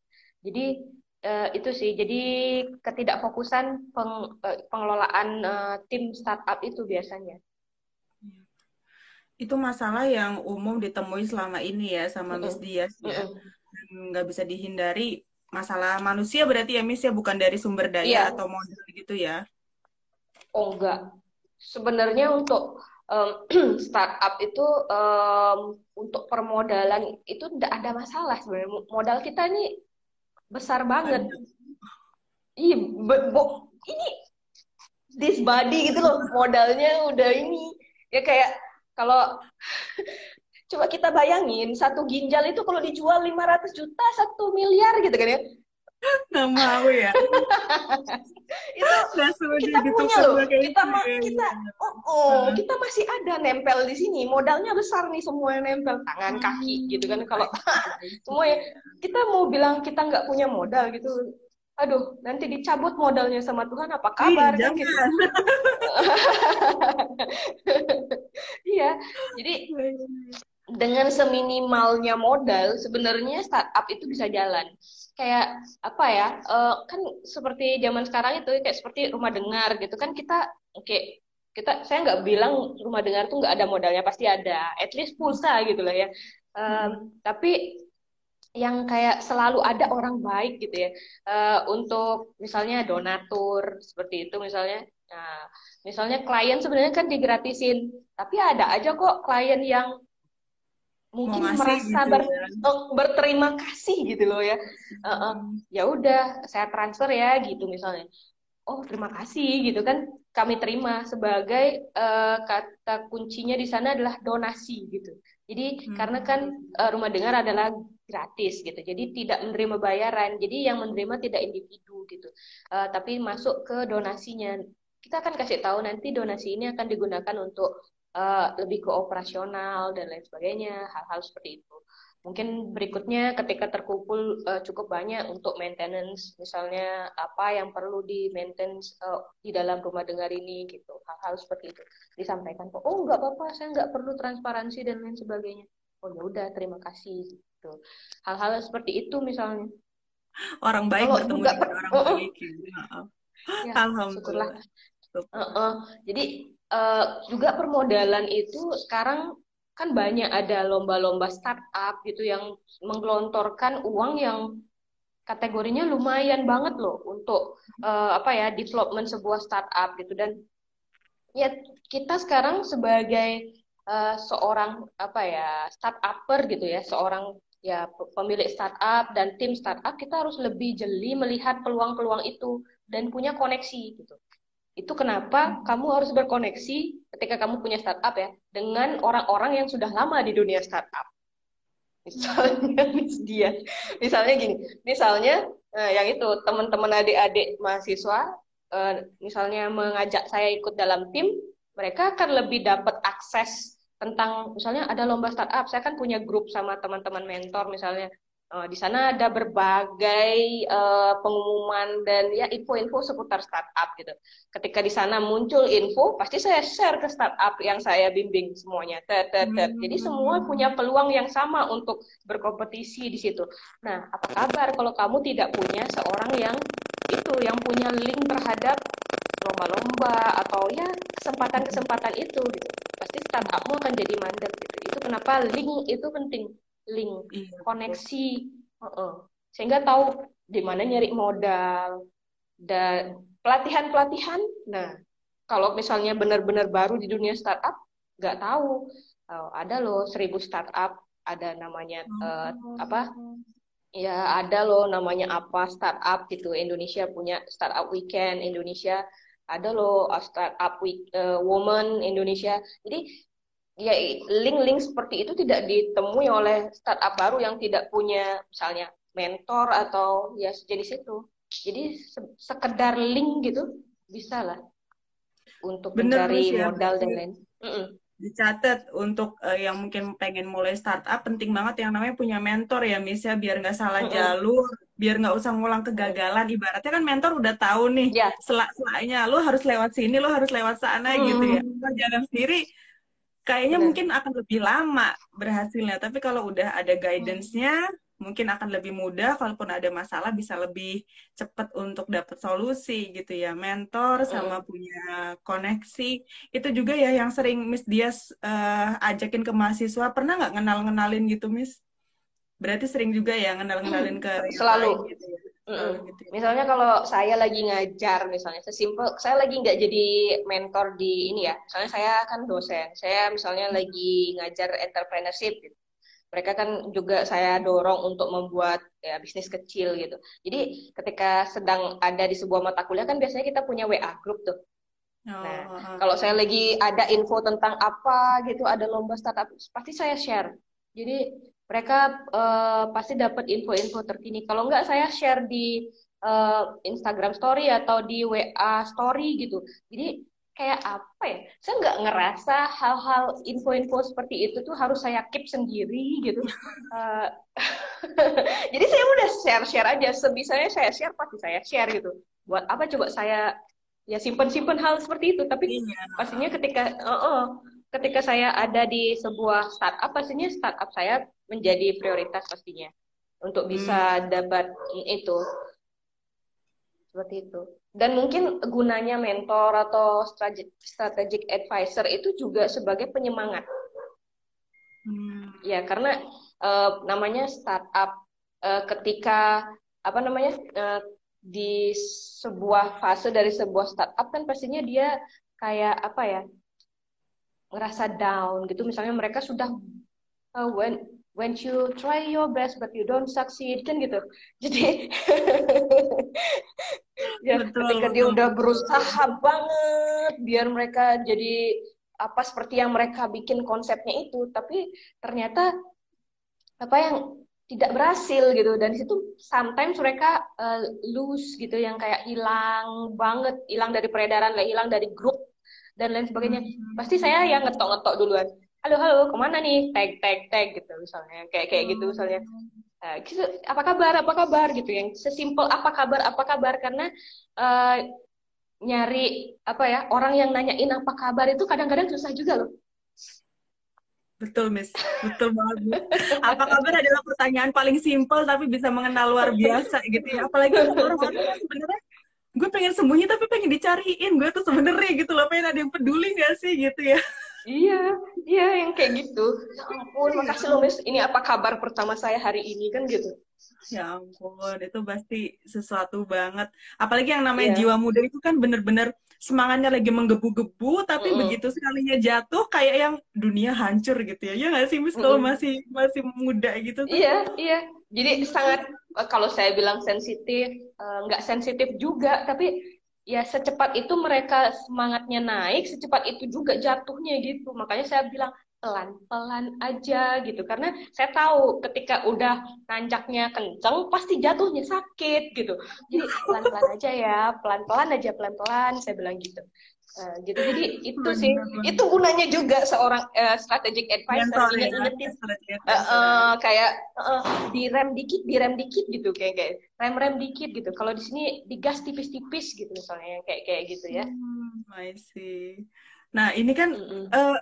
Jadi uh, itu sih. Jadi ketidakfokusan peng, uh, pengelolaan uh, tim startup itu biasanya.
Itu masalah yang umum ditemui selama ini ya sama Miss Dias ya. Nggak bisa dihindari masalah manusia berarti ya Miss ya? Bukan dari sumber daya yeah. atau modal gitu ya?
Oh enggak. Sebenarnya untuk um, startup itu um, untuk permodalan itu tidak ada masalah sebenarnya. Modal kita ini besar banget. Iya bo ini this body gitu loh modalnya udah ini. Ya kayak kalau coba kita bayangin satu ginjal itu kalau dijual 500 juta satu miliar gitu kan ya?
Nggak mau ya?
Itu kita punya loh. kita ma kita oh, oh kita masih ada nempel di sini. Modalnya besar nih semua yang nempel. Tangan kaki hmm. gitu kan kalau semua ya. Kita mau bilang kita nggak punya modal gitu. Aduh nanti dicabut modalnya sama Tuhan apa kabar Ih, kan gitu? Iya. Jadi dengan seminimalnya modal sebenarnya startup itu bisa jalan. Kayak apa ya uh, kan seperti zaman sekarang itu kayak seperti rumah dengar gitu. Kan kita oke okay, kita saya nggak bilang rumah dengar tuh nggak ada modalnya pasti ada. At least pulsa gitu lah ya. Um, hmm. tapi yang kayak selalu ada orang baik gitu ya uh, untuk misalnya donatur seperti itu misalnya. Nah misalnya klien sebenarnya kan digratisin tapi ada aja kok klien yang mungkin merasa gitu, ber, ya. Oh, berterima kasih gitu loh ya. Uh, uh, ya udah saya transfer ya gitu misalnya. Oh terima kasih gitu kan. Kami terima sebagai uh, kata kuncinya di sana adalah donasi gitu. Jadi hmm. karena kan uh, rumah dengar adalah gratis gitu. Jadi tidak menerima bayaran. Jadi yang menerima tidak individu gitu. Uh, tapi masuk ke donasinya. Kita akan kasih tahu nanti donasi ini akan digunakan untuk uh, lebih ke operasional dan lain sebagainya, hal-hal seperti itu. Mungkin berikutnya ketika terkumpul uh, cukup banyak untuk maintenance, misalnya apa yang perlu di maintenance uh, di dalam rumah dengar ini gitu, hal-hal seperti itu disampaikan. Oh nggak apa-apa, saya nggak perlu transparansi dan lain sebagainya. Oh ya udah, terima kasih gitu. Hal-hal seperti itu misalnya.
Orang baik Kalau bertemu dengan orang uh, baik. Gitu.
Ya, Alhamdulillah. Uh, uh. Jadi uh, juga permodalan itu sekarang kan banyak ada lomba-lomba startup gitu yang menggelontorkan uang yang kategorinya lumayan banget loh untuk uh, apa ya development sebuah startup gitu. Dan ya kita sekarang sebagai uh, seorang apa ya startupper gitu ya seorang ya pemilik startup dan tim startup kita harus lebih jeli melihat peluang-peluang itu dan punya koneksi gitu itu kenapa kamu harus berkoneksi ketika kamu punya startup ya dengan orang-orang yang sudah lama di dunia startup. Misalnya Miss Dia, misalnya gini, misalnya eh, yang itu teman-teman adik-adik mahasiswa, eh, misalnya mengajak saya ikut dalam tim, mereka akan lebih dapat akses tentang misalnya ada lomba startup, saya kan punya grup sama teman-teman mentor misalnya Uh, di sana ada berbagai uh, pengumuman dan ya info-info seputar startup gitu. Ketika di sana muncul info, pasti saya share ke startup yang saya bimbing semuanya. Tet, tet, tet. Jadi semua hmm. punya peluang yang sama untuk berkompetisi di situ. Nah, apa kabar kalau kamu tidak punya seorang yang itu yang punya link terhadap lomba-lomba atau ya kesempatan-kesempatan itu gitu. Pasti startupmu akan jadi mandek gitu. Itu kenapa link itu penting link iya, koneksi uh -uh. sehingga tahu di mana nyari modal dan pelatihan pelatihan nah kalau misalnya benar-benar baru di dunia startup nggak tahu. Uh, ada loh seribu startup ada namanya uh, apa? Ya ada loh namanya apa startup gitu. Indonesia punya startup weekend Indonesia ada loh startup week uh, woman Indonesia. Jadi ya link-link seperti itu tidak ditemui oleh startup baru yang tidak punya misalnya mentor atau ya sejenis itu. Jadi sekedar link gitu bisa lah untuk Bener, mencari ya. modal dan lain. Mm -mm.
Dicatat untuk uh, yang mungkin pengen mulai startup penting banget yang namanya punya mentor ya Miss ya biar nggak salah mm -mm. jalur, biar nggak usah ngulang kegagalan. Ibaratnya kan mentor udah tahu nih yeah. selak-selaknya lu harus lewat sini, lu harus lewat sana mm. gitu ya. Jangan sendiri kayaknya Benar. mungkin akan lebih lama berhasilnya tapi kalau udah ada guidance-nya hmm. mungkin akan lebih mudah. Kalaupun ada masalah bisa lebih cepat untuk dapat solusi gitu ya. Mentor sama hmm. punya koneksi. Itu juga ya yang sering Miss Dias uh, ajakin ke mahasiswa. Pernah nggak kenal ngenalin gitu Miss? Berarti sering juga ya ngenal ngenalin ke
selalu. Gitu ya Mm Gitu. Misalnya kalau saya lagi ngajar, misalnya sesimpel, saya lagi nggak jadi mentor di ini ya. Soalnya saya kan dosen, saya misalnya lagi ngajar entrepreneurship. Gitu. Mereka kan juga saya dorong untuk membuat ya bisnis kecil gitu. Jadi ketika sedang ada di sebuah mata kuliah kan biasanya kita punya WA grup tuh. Oh, nah, kalau saya lagi ada info tentang apa gitu, ada lomba startup, pasti saya share. Jadi mereka uh, pasti dapat info-info terkini. Kalau enggak saya share di uh, Instagram Story atau di WA Story gitu. Jadi kayak apa ya? Saya nggak ngerasa hal-hal info-info seperti itu tuh harus saya keep sendiri gitu. Uh, jadi saya udah share-share aja. Sebisanya saya share pasti saya share gitu. Buat apa coba saya ya simpen-simpen hal seperti itu. Tapi iya. pastinya ketika uh, uh, ketika saya ada di sebuah startup pastinya startup saya menjadi prioritas pastinya. Untuk bisa hmm. dapat itu. Seperti itu. Dan mungkin gunanya mentor atau strategic advisor itu juga sebagai penyemangat. Hmm. ya karena uh, namanya startup uh, ketika apa namanya uh, di sebuah fase dari sebuah startup kan pastinya dia kayak apa ya ngerasa down gitu. Misalnya mereka sudah uh, when when you try your best but you don't succeed kan gitu. Jadi ya betul, ketika betul. dia udah berusaha banget biar mereka jadi apa seperti yang mereka bikin konsepnya itu. Tapi ternyata apa yang tidak berhasil gitu. Dan di situ sometimes mereka uh, lose gitu yang kayak hilang banget. Hilang dari peredaran lah hilang dari grup dan lain sebagainya. Hmm. pasti saya yang ngetok ngetok duluan halo halo ke mana nih? Tag tag tag gitu misalnya. Kayak kayak gitu misalnya. Uh, apa kabar apa kabar gitu. Yang sesimpel apa kabar apa kabar. Karena uh, nyari apa ya orang yang nanyain apa kabar itu kadang-kadang susah juga loh.
Betul, Miss. Betul banget. Apa kabar adalah pertanyaan paling simpel tapi bisa mengenal luar biasa gitu ya. Apalagi orang-orang sebenarnya gue pengen sembunyi tapi pengen dicariin gue tuh sebenarnya gitu loh. Pengen ada yang peduli gak sih gitu ya
iya iya yang kayak gitu. Ya ampun makasih loh Miss. Ini apa kabar pertama saya hari ini kan gitu.
Ya ampun itu pasti sesuatu banget. Apalagi yang namanya yeah. jiwa muda itu kan bener-bener semangatnya lagi menggebu-gebu tapi mm. begitu sekalinya jatuh kayak yang dunia hancur gitu ya. Ya nggak sih mis kalau masih masih muda gitu
tuh. iya iya. Jadi sangat kalau saya bilang sensitif eh, nggak sensitif juga tapi ya secepat itu mereka semangatnya naik secepat itu juga jatuhnya gitu. Makanya saya bilang pelan-pelan aja gitu. Karena saya tahu ketika udah nanjaknya kenceng pasti jatuhnya sakit gitu. Jadi pelan-pelan aja ya pelan-pelan aja pelan-pelan saya bilang gitu. Uh, gitu. Jadi itu sih itu gunanya juga seorang uh, strategic advisor ya, ingetin uh, uh, kayak uh, direm dikit direm dikit gitu kayak kayak rem rem dikit gitu. Kalau di sini digas tipis-tipis gitu misalnya kayak kayak gitu ya.
Hmm, I see. Nah ini kan mm -hmm. uh,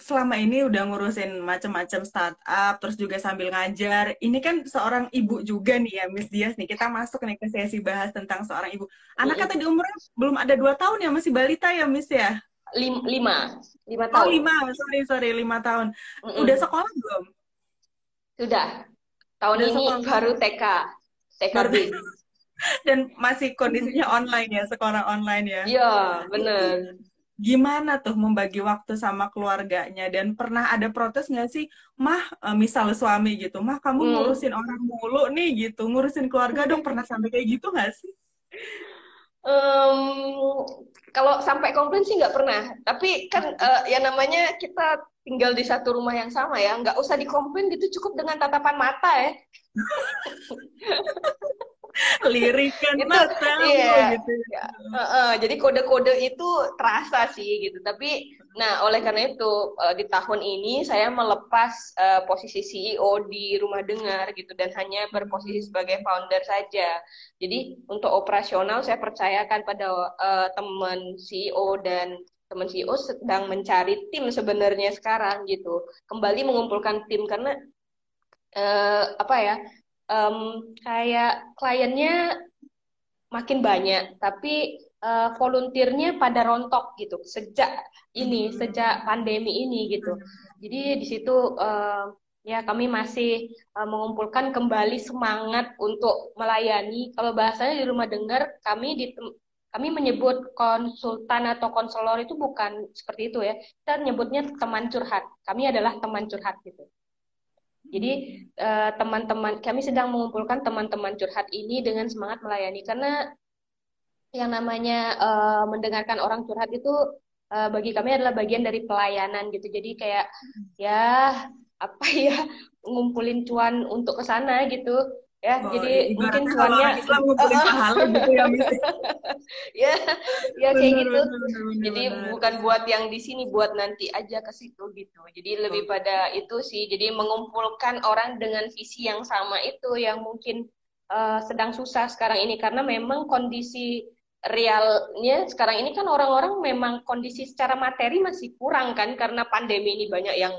selama ini udah ngurusin macam-macam startup, terus juga sambil ngajar. Ini kan seorang ibu juga nih ya, Miss Dias nih. Kita masuk nih ke sesi bahas tentang seorang ibu. Anak kata di umurnya belum ada dua tahun ya, masih balita ya, Miss ya?
Lim lima, lima
oh, tahun. Oh lima, sorry sorry lima tahun. Mm -mm. Udah sekolah belum?
Sudah. Tahun udah ini sekolah. baru TK, TK baru...
Dan masih kondisinya online ya, sekolah online ya?
Iya, bener
gimana tuh membagi waktu sama keluarganya? Dan pernah ada protes nggak sih? Mah eh, misal suami gitu mah kamu hmm. ngurusin orang mulu nih gitu ngurusin keluarga dong. Pernah sampai kayak gitu nggak sih?
Um, kalau sampai komplain sih nggak pernah. Tapi kan uh, ya namanya kita tinggal di satu rumah yang sama ya nggak usah dikomplain gitu cukup dengan tatapan mata ya
lirikan
itu, iya, gitu. Uh, uh, jadi kode-kode itu terasa sih gitu. Tapi nah oleh karena itu uh, di tahun ini saya melepas uh, posisi CEO di rumah dengar gitu dan hanya berposisi sebagai founder saja. Jadi untuk operasional saya percayakan pada uh, teman CEO dan teman CEO sedang mencari tim sebenarnya sekarang gitu. Kembali mengumpulkan tim karena uh, apa ya? Um, kayak kliennya makin banyak, tapi uh, volunteernya pada rontok gitu sejak ini, hmm. sejak pandemi ini gitu. Jadi di situ uh, ya kami masih uh, mengumpulkan kembali semangat untuk melayani. Kalau bahasanya di rumah dengar, kami di kami menyebut konsultan atau konselor itu bukan seperti itu ya. Kita menyebutnya teman curhat. Kami adalah teman curhat gitu. Jadi eh, teman-teman uh, kami sedang mengumpulkan teman-teman curhat ini dengan semangat melayani. Karena yang namanya uh, mendengarkan orang curhat itu uh, bagi kami adalah bagian dari pelayanan gitu. Jadi kayak ya apa ya ngumpulin cuan untuk ke sana gitu ya oh, jadi mungkin cuannya Islam ngumpulin pahala gitu ya ya ya kayak gitu. bener, bener, jadi bener. bukan buat yang di sini buat nanti aja ke situ gitu. Jadi lebih pada itu sih. Jadi mengumpulkan orang dengan visi yang sama itu yang mungkin uh, sedang susah sekarang ini. Karena memang kondisi realnya sekarang ini kan orang-orang memang kondisi secara materi masih kurang kan karena pandemi ini banyak yang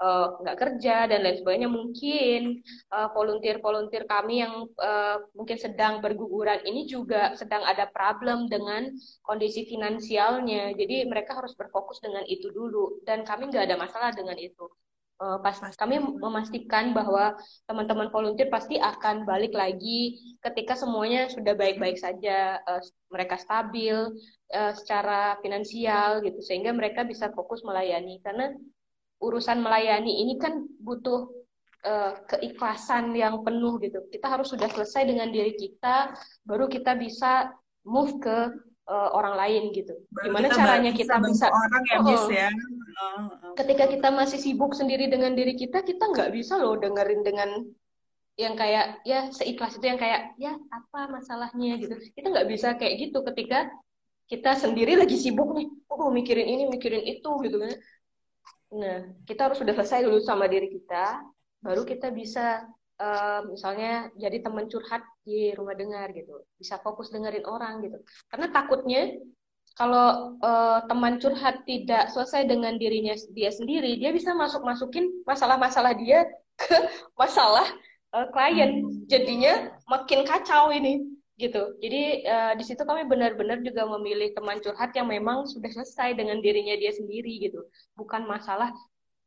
uh, nggak kerja dan lain sebagainya mungkin uh, volunteer-volunteer kami yang uh, mungkin sedang berguguran ini juga sedang ada problem dengan kondisi finansialnya. Jadi mereka harus berfokus dengan itu dulu. Dan kami nggak ada masalah dengan itu. Uh, pas kami memastikan bahwa teman-teman volunteer pasti akan balik lagi ketika semuanya sudah baik-baik saja uh, mereka stabil uh, secara finansial gitu. Sehingga mereka bisa fokus melayani. Karena urusan melayani ini kan butuh uh, keikhlasan yang penuh gitu. Kita harus sudah selesai dengan diri kita, baru kita bisa move ke uh, orang lain gitu. Baru Gimana kita caranya kita bisa
orang ya, oh, ya.
Ketika kita masih sibuk sendiri dengan diri kita, kita nggak bisa loh dengerin dengan yang kayak ya seikhlas itu yang kayak ya apa masalahnya gitu. Kita nggak bisa kayak gitu ketika kita sendiri lagi sibuk nih, oh mikirin ini, mikirin itu gitu kan. Nah, kita harus sudah selesai dulu sama diri kita, baru kita bisa uh, misalnya jadi teman curhat di rumah dengar gitu. Bisa fokus dengerin orang gitu. Karena takutnya kalau uh, teman curhat tidak selesai dengan dirinya dia sendiri dia bisa masuk masukin masalah-masalah dia ke masalah uh, klien. Jadinya makin kacau ini gitu jadi uh, di situ kami benar-benar juga memilih teman curhat yang memang sudah selesai dengan dirinya dia sendiri gitu bukan masalah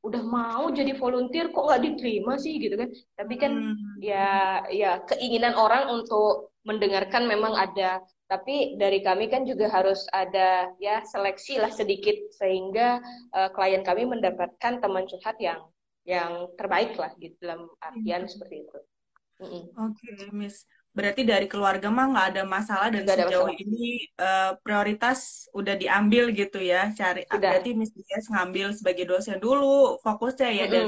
udah mau jadi volunteer kok nggak diterima sih gitu kan tapi kan hmm. ya ya keinginan orang untuk mendengarkan memang ada tapi dari kami kan juga harus ada ya seleksi lah sedikit sehingga uh, klien kami mendapatkan teman curhat yang yang terbaik lah gitu dalam artian hmm. seperti itu.
Mm -hmm. Oke, okay, Miss berarti dari keluarga mah nggak ada masalah dan gak sejauh masalah. ini uh, prioritas udah diambil gitu ya cari udah. berarti Miss Dias ngambil sebagai dosen dulu fokusnya ya mm -hmm. dan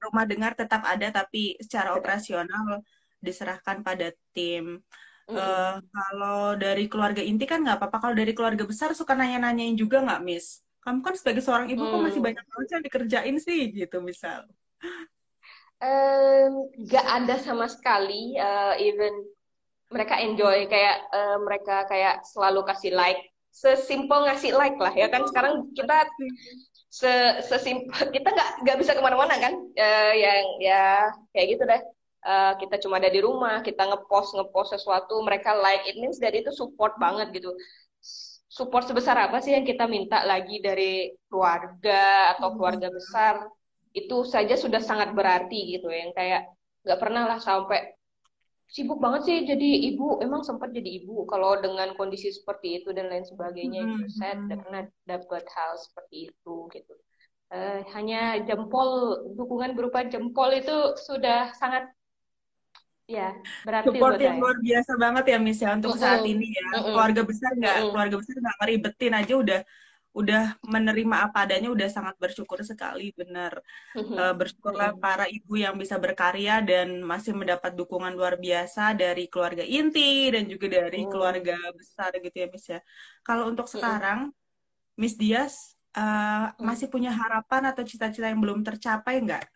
rumah dengar tetap ada tapi secara operasional diserahkan pada tim mm -hmm. uh, kalau dari keluarga inti kan nggak apa-apa kalau dari keluarga besar suka nanya-nanyain juga nggak Miss kamu kan sebagai seorang ibu mm. kok masih banyak banget yang dikerjain sih gitu misal
um, gak ada sama sekali uh, even mereka enjoy kayak uh, mereka kayak selalu kasih like. Sesimpel ngasih like lah ya kan? Sekarang kita se sesimpel kita nggak nggak bisa ke mana-mana kan? Uh, yang ya kayak gitu deh. Uh, kita cuma ada di rumah kita ngepost ngepost sesuatu mereka like. It means dari itu support banget gitu. Support sebesar apa sih yang kita minta lagi dari keluarga atau keluarga besar itu saja sudah sangat berarti gitu yang kayak nggak pernah lah sampai sibuk banget sih jadi ibu emang sempat jadi ibu kalau dengan kondisi seperti itu dan lain sebagainya mm-hmm. gitu saya tidak pernah dapat hal seperti itu gitu uh, hanya jempol dukungan berupa jempol itu sudah sangat ya berarti
support yang luar biasa banget ya Miss ya untuk mm -hmm. saat ini ya mm -hmm. keluarga besar nggak mm -hmm. keluarga besar nggak ngeribetin aja udah udah menerima apa adanya udah sangat bersyukur sekali benar uh, bersyukurlah para ibu yang bisa berkarya dan masih mendapat dukungan luar biasa dari keluarga inti dan juga dari keluarga besar gitu ya Miss ya. Kalau untuk sekarang Miss Dias uh, masih punya harapan atau cita-cita yang belum tercapai nggak?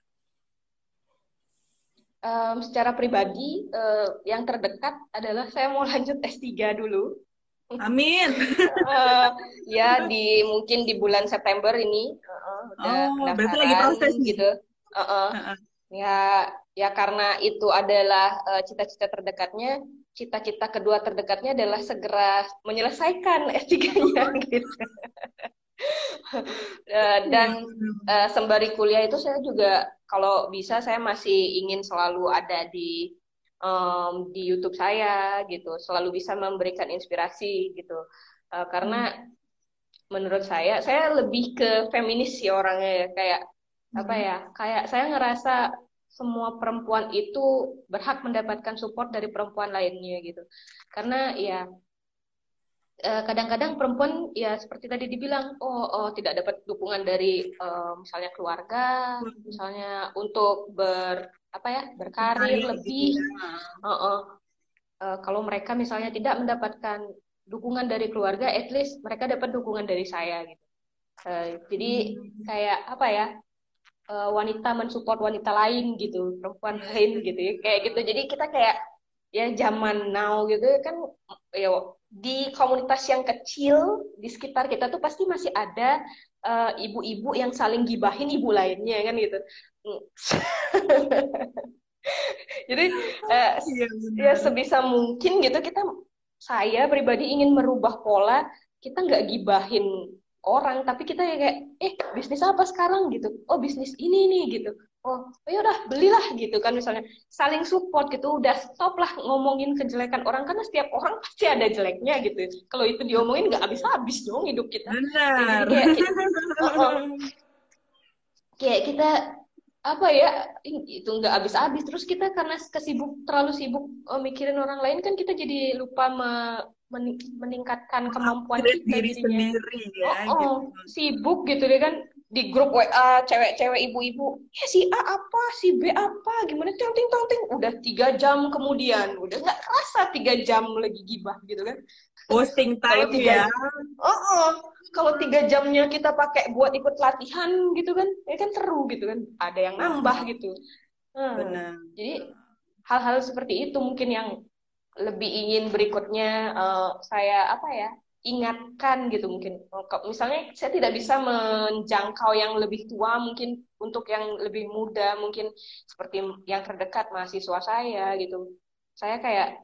Um, secara pribadi uh, yang terdekat adalah saya mau lanjut S3 dulu
Amin.
uh, ya di mungkin di bulan September ini uh,
udah oh, berarti lagi proses
gitu. Uh -uh. Uh -uh. Ya ya karena itu adalah cita-cita uh, terdekatnya, cita-cita kedua terdekatnya adalah segera menyelesaikan S3-nya gitu. uh, dan uh, sembari kuliah itu saya juga kalau bisa saya masih ingin selalu ada di um, di YouTube saya gitu selalu bisa memberikan inspirasi gitu uh, karena hmm. menurut saya saya lebih ke feminis sih orangnya ya kayak hmm. apa ya kayak saya ngerasa semua perempuan itu berhak mendapatkan support dari perempuan lainnya gitu karena ya kadang-kadang perempuan ya seperti tadi dibilang oh, oh tidak dapat dukungan dari uh, misalnya keluarga hmm. misalnya untuk ber apa ya berkarir Berkarir lebih gitu uh -uh. Uh, kalau mereka misalnya tidak mendapatkan dukungan dari keluarga at least mereka dapat dukungan dari saya gitu uh, jadi hmm. kayak apa ya uh, wanita mensupport wanita lain gitu perempuan lain gitu ya kayak gitu jadi kita kayak ya zaman now gitu kan ya di komunitas yang kecil di sekitar kita tuh pasti masih ada ibu-ibu uh, yang saling gibahin ibu lainnya kan gitu. Jadi eh, ya, ya sebisa mungkin gitu kita saya pribadi ingin merubah pola kita nggak gibahin orang tapi kita ya kayak eh bisnis apa sekarang? gitu. Oh bisnis ini nih gitu oh, oh ya udah belilah gitu kan misalnya. Saling support gitu udah stop lah ngomongin kejelekan orang karena setiap orang pasti ada jeleknya gitu. Kalau itu diomongin nggak habis habis dong hidup kita.
Benar. Kayak,
oh, oh. Kayak kita apa ya itu nggak habis-habis. Terus kita karena kesibuk terlalu sibuk oh, mikirin orang lain kan kita jadi lupa me, meningkatkan kemampuan kita
diri sendiri ya
oh, oh gitu. sibuk gitu deh kan di grup WA cewek-cewek ibu-ibu ya si A apa si B apa gimana? Ting ting ting. Udah tiga jam kemudian udah nggak kerasa tiga jam lagi gibah gitu kan.
Posting time ya.
Oh, oh kalau tiga jamnya kita pakai buat ikut latihan gitu kan ya kan seru gitu kan. Ada yang nambah gitu.
Hmm. benar.
Jadi hal-hal seperti itu mungkin yang lebih ingin berikutnya uh, saya apa ya ingatkan gitu mungkin. Misalnya saya tidak bisa menjangkau yang lebih tua mungkin untuk yang lebih muda mungkin seperti yang terdekat mahasiswa saya gitu. Saya kayak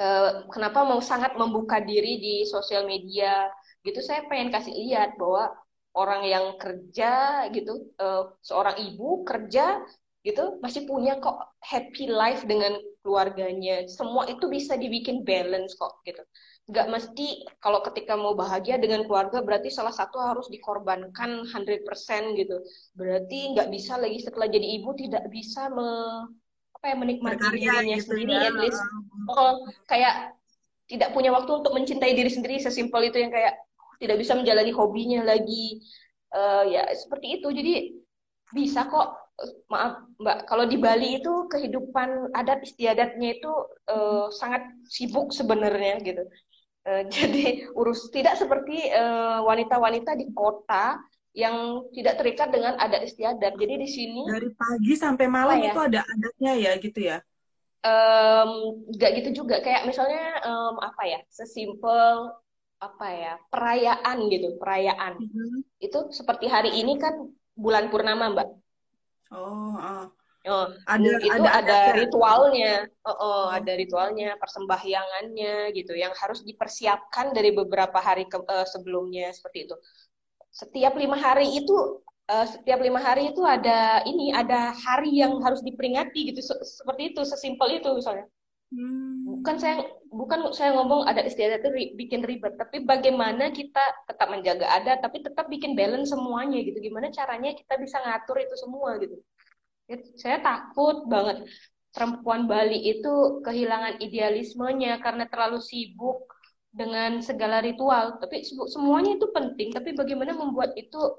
uh, kenapa mau sangat membuka diri di sosial media gitu. Saya pengen kasih lihat bahwa orang yang kerja gitu uh, seorang ibu kerja gitu masih punya kok happy life dengan keluarganya. Semua itu bisa dibikin balance kok gitu nggak mesti kalau ketika mau bahagia dengan keluarga berarti salah satu harus dikorbankan 100% gitu. Berarti nggak bisa lagi setelah jadi ibu tidak bisa me, apa ya menikmati Berkarya dirinya gitu sendiri ya. at least. Oh kayak tidak punya waktu untuk mencintai diri sendiri sesimpel itu yang kayak tidak bisa menjalani hobinya lagi. Uh, ya seperti itu. Jadi bisa kok. Maaf mbak. Kalau di Bali itu kehidupan adat istiadatnya itu uh, sangat sibuk sebenarnya gitu uh, jadi urus tidak seperti wanita-wanita uh, di kota yang tidak terikat dengan adat istiadat jadi di sini
dari pagi sampai malam ya? itu ada adatnya ya gitu ya
um, nggak gitu juga kayak misalnya um, apa ya sesimpel apa ya perayaan gitu perayaan mm-hmm. itu seperti hari ini kan bulan purnama mbak
oh uh.
Oh ada itu ada, ada, ada ritualnya oh, oh, ada ritualnya persembahyangannya gitu yang harus dipersiapkan dari beberapa hari ke, uh, sebelumnya seperti itu setiap lima hari itu uh, setiap lima hari itu ada ini ada hari yang harus diperingati gitu seperti itu sesimpel itu misalnya Hmm. Bukan saya bukan saya ngomong ada istiadat itu bikin ribet, tapi bagaimana kita tetap menjaga adat, tapi tetap bikin balance semuanya gitu. Gimana caranya kita bisa ngatur itu semua gitu. Saya takut banget perempuan Bali itu kehilangan idealismenya karena terlalu sibuk dengan segala ritual. Tapi semuanya itu penting, tapi bagaimana membuat itu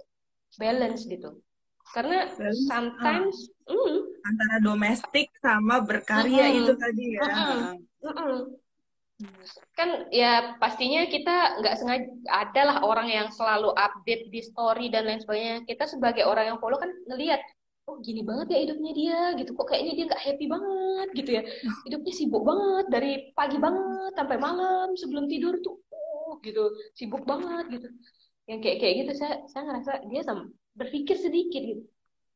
balance gitu. Karena sometimes
uh, mm, antara domestik sama berkarya uh, itu tadi ya. Uh, uh, uh,
kan ya pastinya kita nggak sengaja adalah orang yang selalu update di story dan lain sebagainya. Kita sebagai orang yang follow kan ngelihat oh gini banget ya hidupnya dia gitu. Kok kayaknya dia nggak happy banget gitu ya. Hidupnya sibuk banget dari pagi banget sampai malam sebelum tidur tuh oh gitu. Sibuk banget gitu. Yang kayak kayak gitu saya saya ngerasa dia sama berpikir sedikit gitu.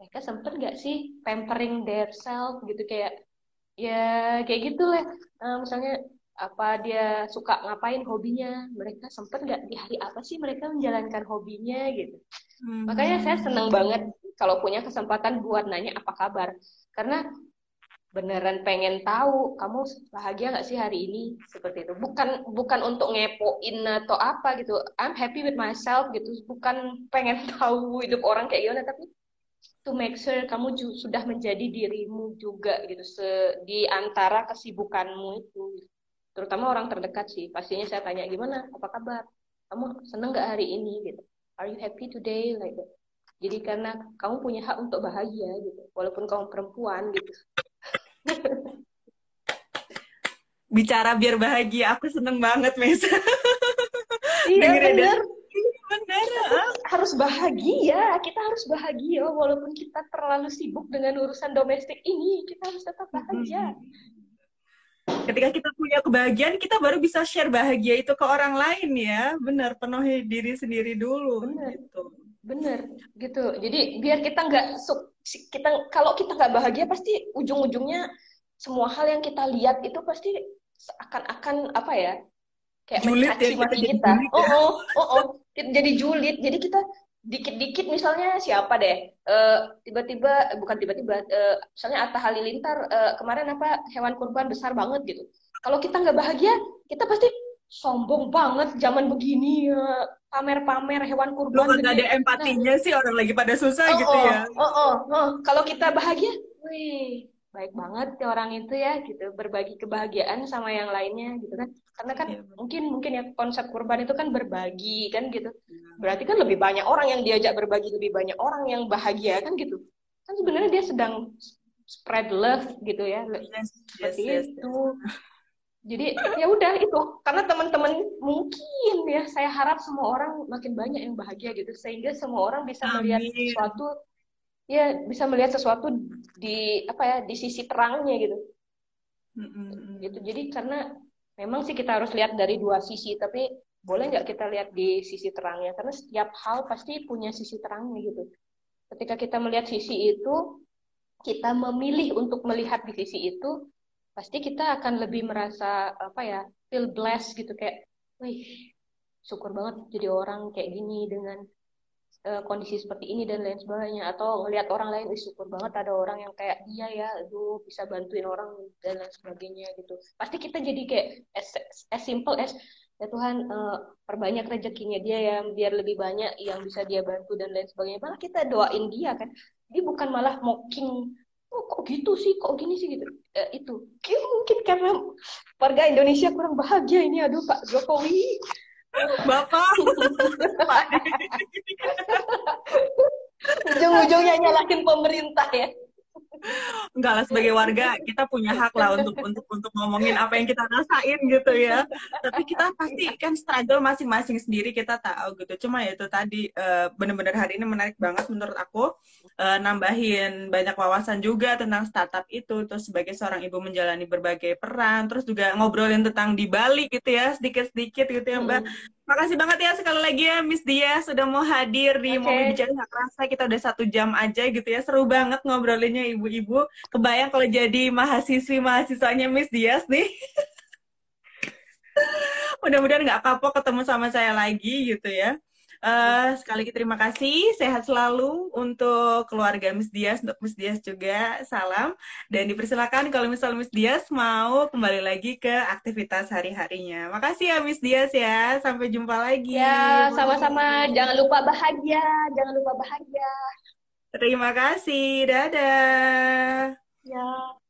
Mereka sempet nggak sih pampering their self gitu. Kayak ya kayak gitu lah uh, misalnya apa dia suka ngapain hobinya? Mereka sempet nggak di hari apa sih mereka menjalankan hobinya? gitu. Hmm. makanya saya senang banget kalau punya kesempatan buat nanya apa kabar? Karena beneran pengen tahu kamu bahagia nggak sih hari ini? Seperti itu. Bukan bukan untuk ngepoin atau apa gitu. I'm happy with myself gitu. Bukan pengen tahu hidup orang kayak gimana tapi to make sure kamu sudah menjadi dirimu juga gitu. Se di antara kesibukanmu itu. Terutama orang terdekat sih. Pastinya saya tanya gimana? Apa kabar? Kamu seneng nggak hari ini? Gitu. Are you happy today? Like that. Jadi karena kamu punya hak untuk bahagia gitu walaupun kamu perempuan gitu.
Bicara biar bahagia aku seneng banget Mes.
Iya bener. Bener harus bahagia kita harus bahagia walaupun kita terlalu sibuk dengan urusan domestik ini kita harus tetap bahagia.
Ketika kita punya kebahagiaan kita baru bisa share bahagia itu ke orang lain ya. Benar penuhi diri sendiri dulu
bener. gitu bener gitu jadi biar kita nggak kita kalau kita nggak bahagia pasti ujung-ujungnya semua hal yang kita lihat itu pasti akan-akan apa ya kayak julid mencaci ya, maki kita. kita. Oh, oh, oh, oh, jadi julid. Jadi kita dikit-dikit misalnya siapa deh uh, tiba-tiba bukan tiba-tiba uh, misalnya Atta Halilintar uh, kemarin apa hewan kurban besar banget gitu kalau kita nggak bahagia kita pasti sombong banget zaman begini ya pamer-pamer hewan kurban.
Lu gak ada empatinya nah, sih orang lagi pada susah oh, gitu ya.
Oh, oh, oh, oh. Kalau kita bahagia, wih, baik banget ya orang itu ya gitu, berbagi kebahagiaan sama yang lainnya gitu kan. Karena kan ya, mungkin mungkin ya konsep kurban itu kan berbagi kan gitu. Ya. Berarti kan lebih banyak orang yang diajak berbagi, lebih banyak orang yang bahagia kan gitu. Kan sebenarnya dia sedang spread love gitu ya. Yes, Seperti yes, itu. Yes jadi ya udah itu. Karena teman-teman mungkin ya saya harap semua orang makin banyak yang bahagia gitu. Sehingga semua orang bisa Amin. melihat sesuatu ya bisa melihat sesuatu di apa ya di sisi terangnya gitu. Mm-hmm. gitu. Jadi karena memang sih kita harus lihat dari dua sisi tapi boleh nggak kita lihat di sisi terangnya? Karena setiap hal pasti punya sisi terangnya gitu. Ketika kita melihat sisi itu kita memilih untuk melihat di sisi itu pasti kita akan lebih merasa apa ya feel blessed gitu kayak, wih syukur banget jadi orang kayak gini dengan uh, kondisi seperti ini dan lain sebagainya. Atau ngelihat orang lain wih syukur banget ada orang yang kayak dia ya aduh bisa bantuin orang dan lain sebagainya gitu. Pasti kita jadi kayak as, as simple as ya Tuhan uh, perbanyak rezekinya dia ya biar lebih banyak yang bisa dia bantu dan lain sebagainya. Malah kita doain dia kan. Jadi bukan malah mocking oh kok gitu sih? Kok gini sih? Gitu. Eh, itu. Mungkin karena warga Indonesia kurang bahagia ini. Aduh Pak Jokowi.
Bapak.
Ujung-ujungnya nyalahin pemerintah ya
enggak lah sebagai warga kita punya hak lah untuk untuk untuk ngomongin apa yang kita rasain gitu ya. Tapi kita pasti kan struggle masing-masing sendiri kita tahu gitu. Cuma ya itu tadi uh, bener-bener hari ini menarik banget menurut aku uh, nambahin banyak wawasan juga tentang startup itu. Terus sebagai seorang ibu menjalani berbagai peran terus juga ngobrolin tentang di Bali gitu ya sedikit-sedikit gitu ya Mbak. Hmm. Makasih banget ya sekali lagi ya Miss Dia sudah mau hadir di okay. Mobil Bicara Hak Rasa. Kita udah satu jam aja gitu ya. Seru banget ngobrolinnya ibu-ibu. Kebayang kalau jadi mahasiswi-mahasiswanya Miss Dias nih. Mudah-mudahan nggak kapok ketemu sama saya lagi gitu ya. Uh, sekali lagi terima kasih, sehat selalu untuk keluarga Miss Dias, untuk Miss Dias juga salam. Dan dipersilakan kalau misalnya Miss Dias mau kembali lagi ke aktivitas hari-harinya. Makasih ya Miss Dias ya, sampai jumpa lagi.
Ya, sama-sama. Jangan lupa bahagia, jangan lupa bahagia.
Terima kasih, dadah.
Ya.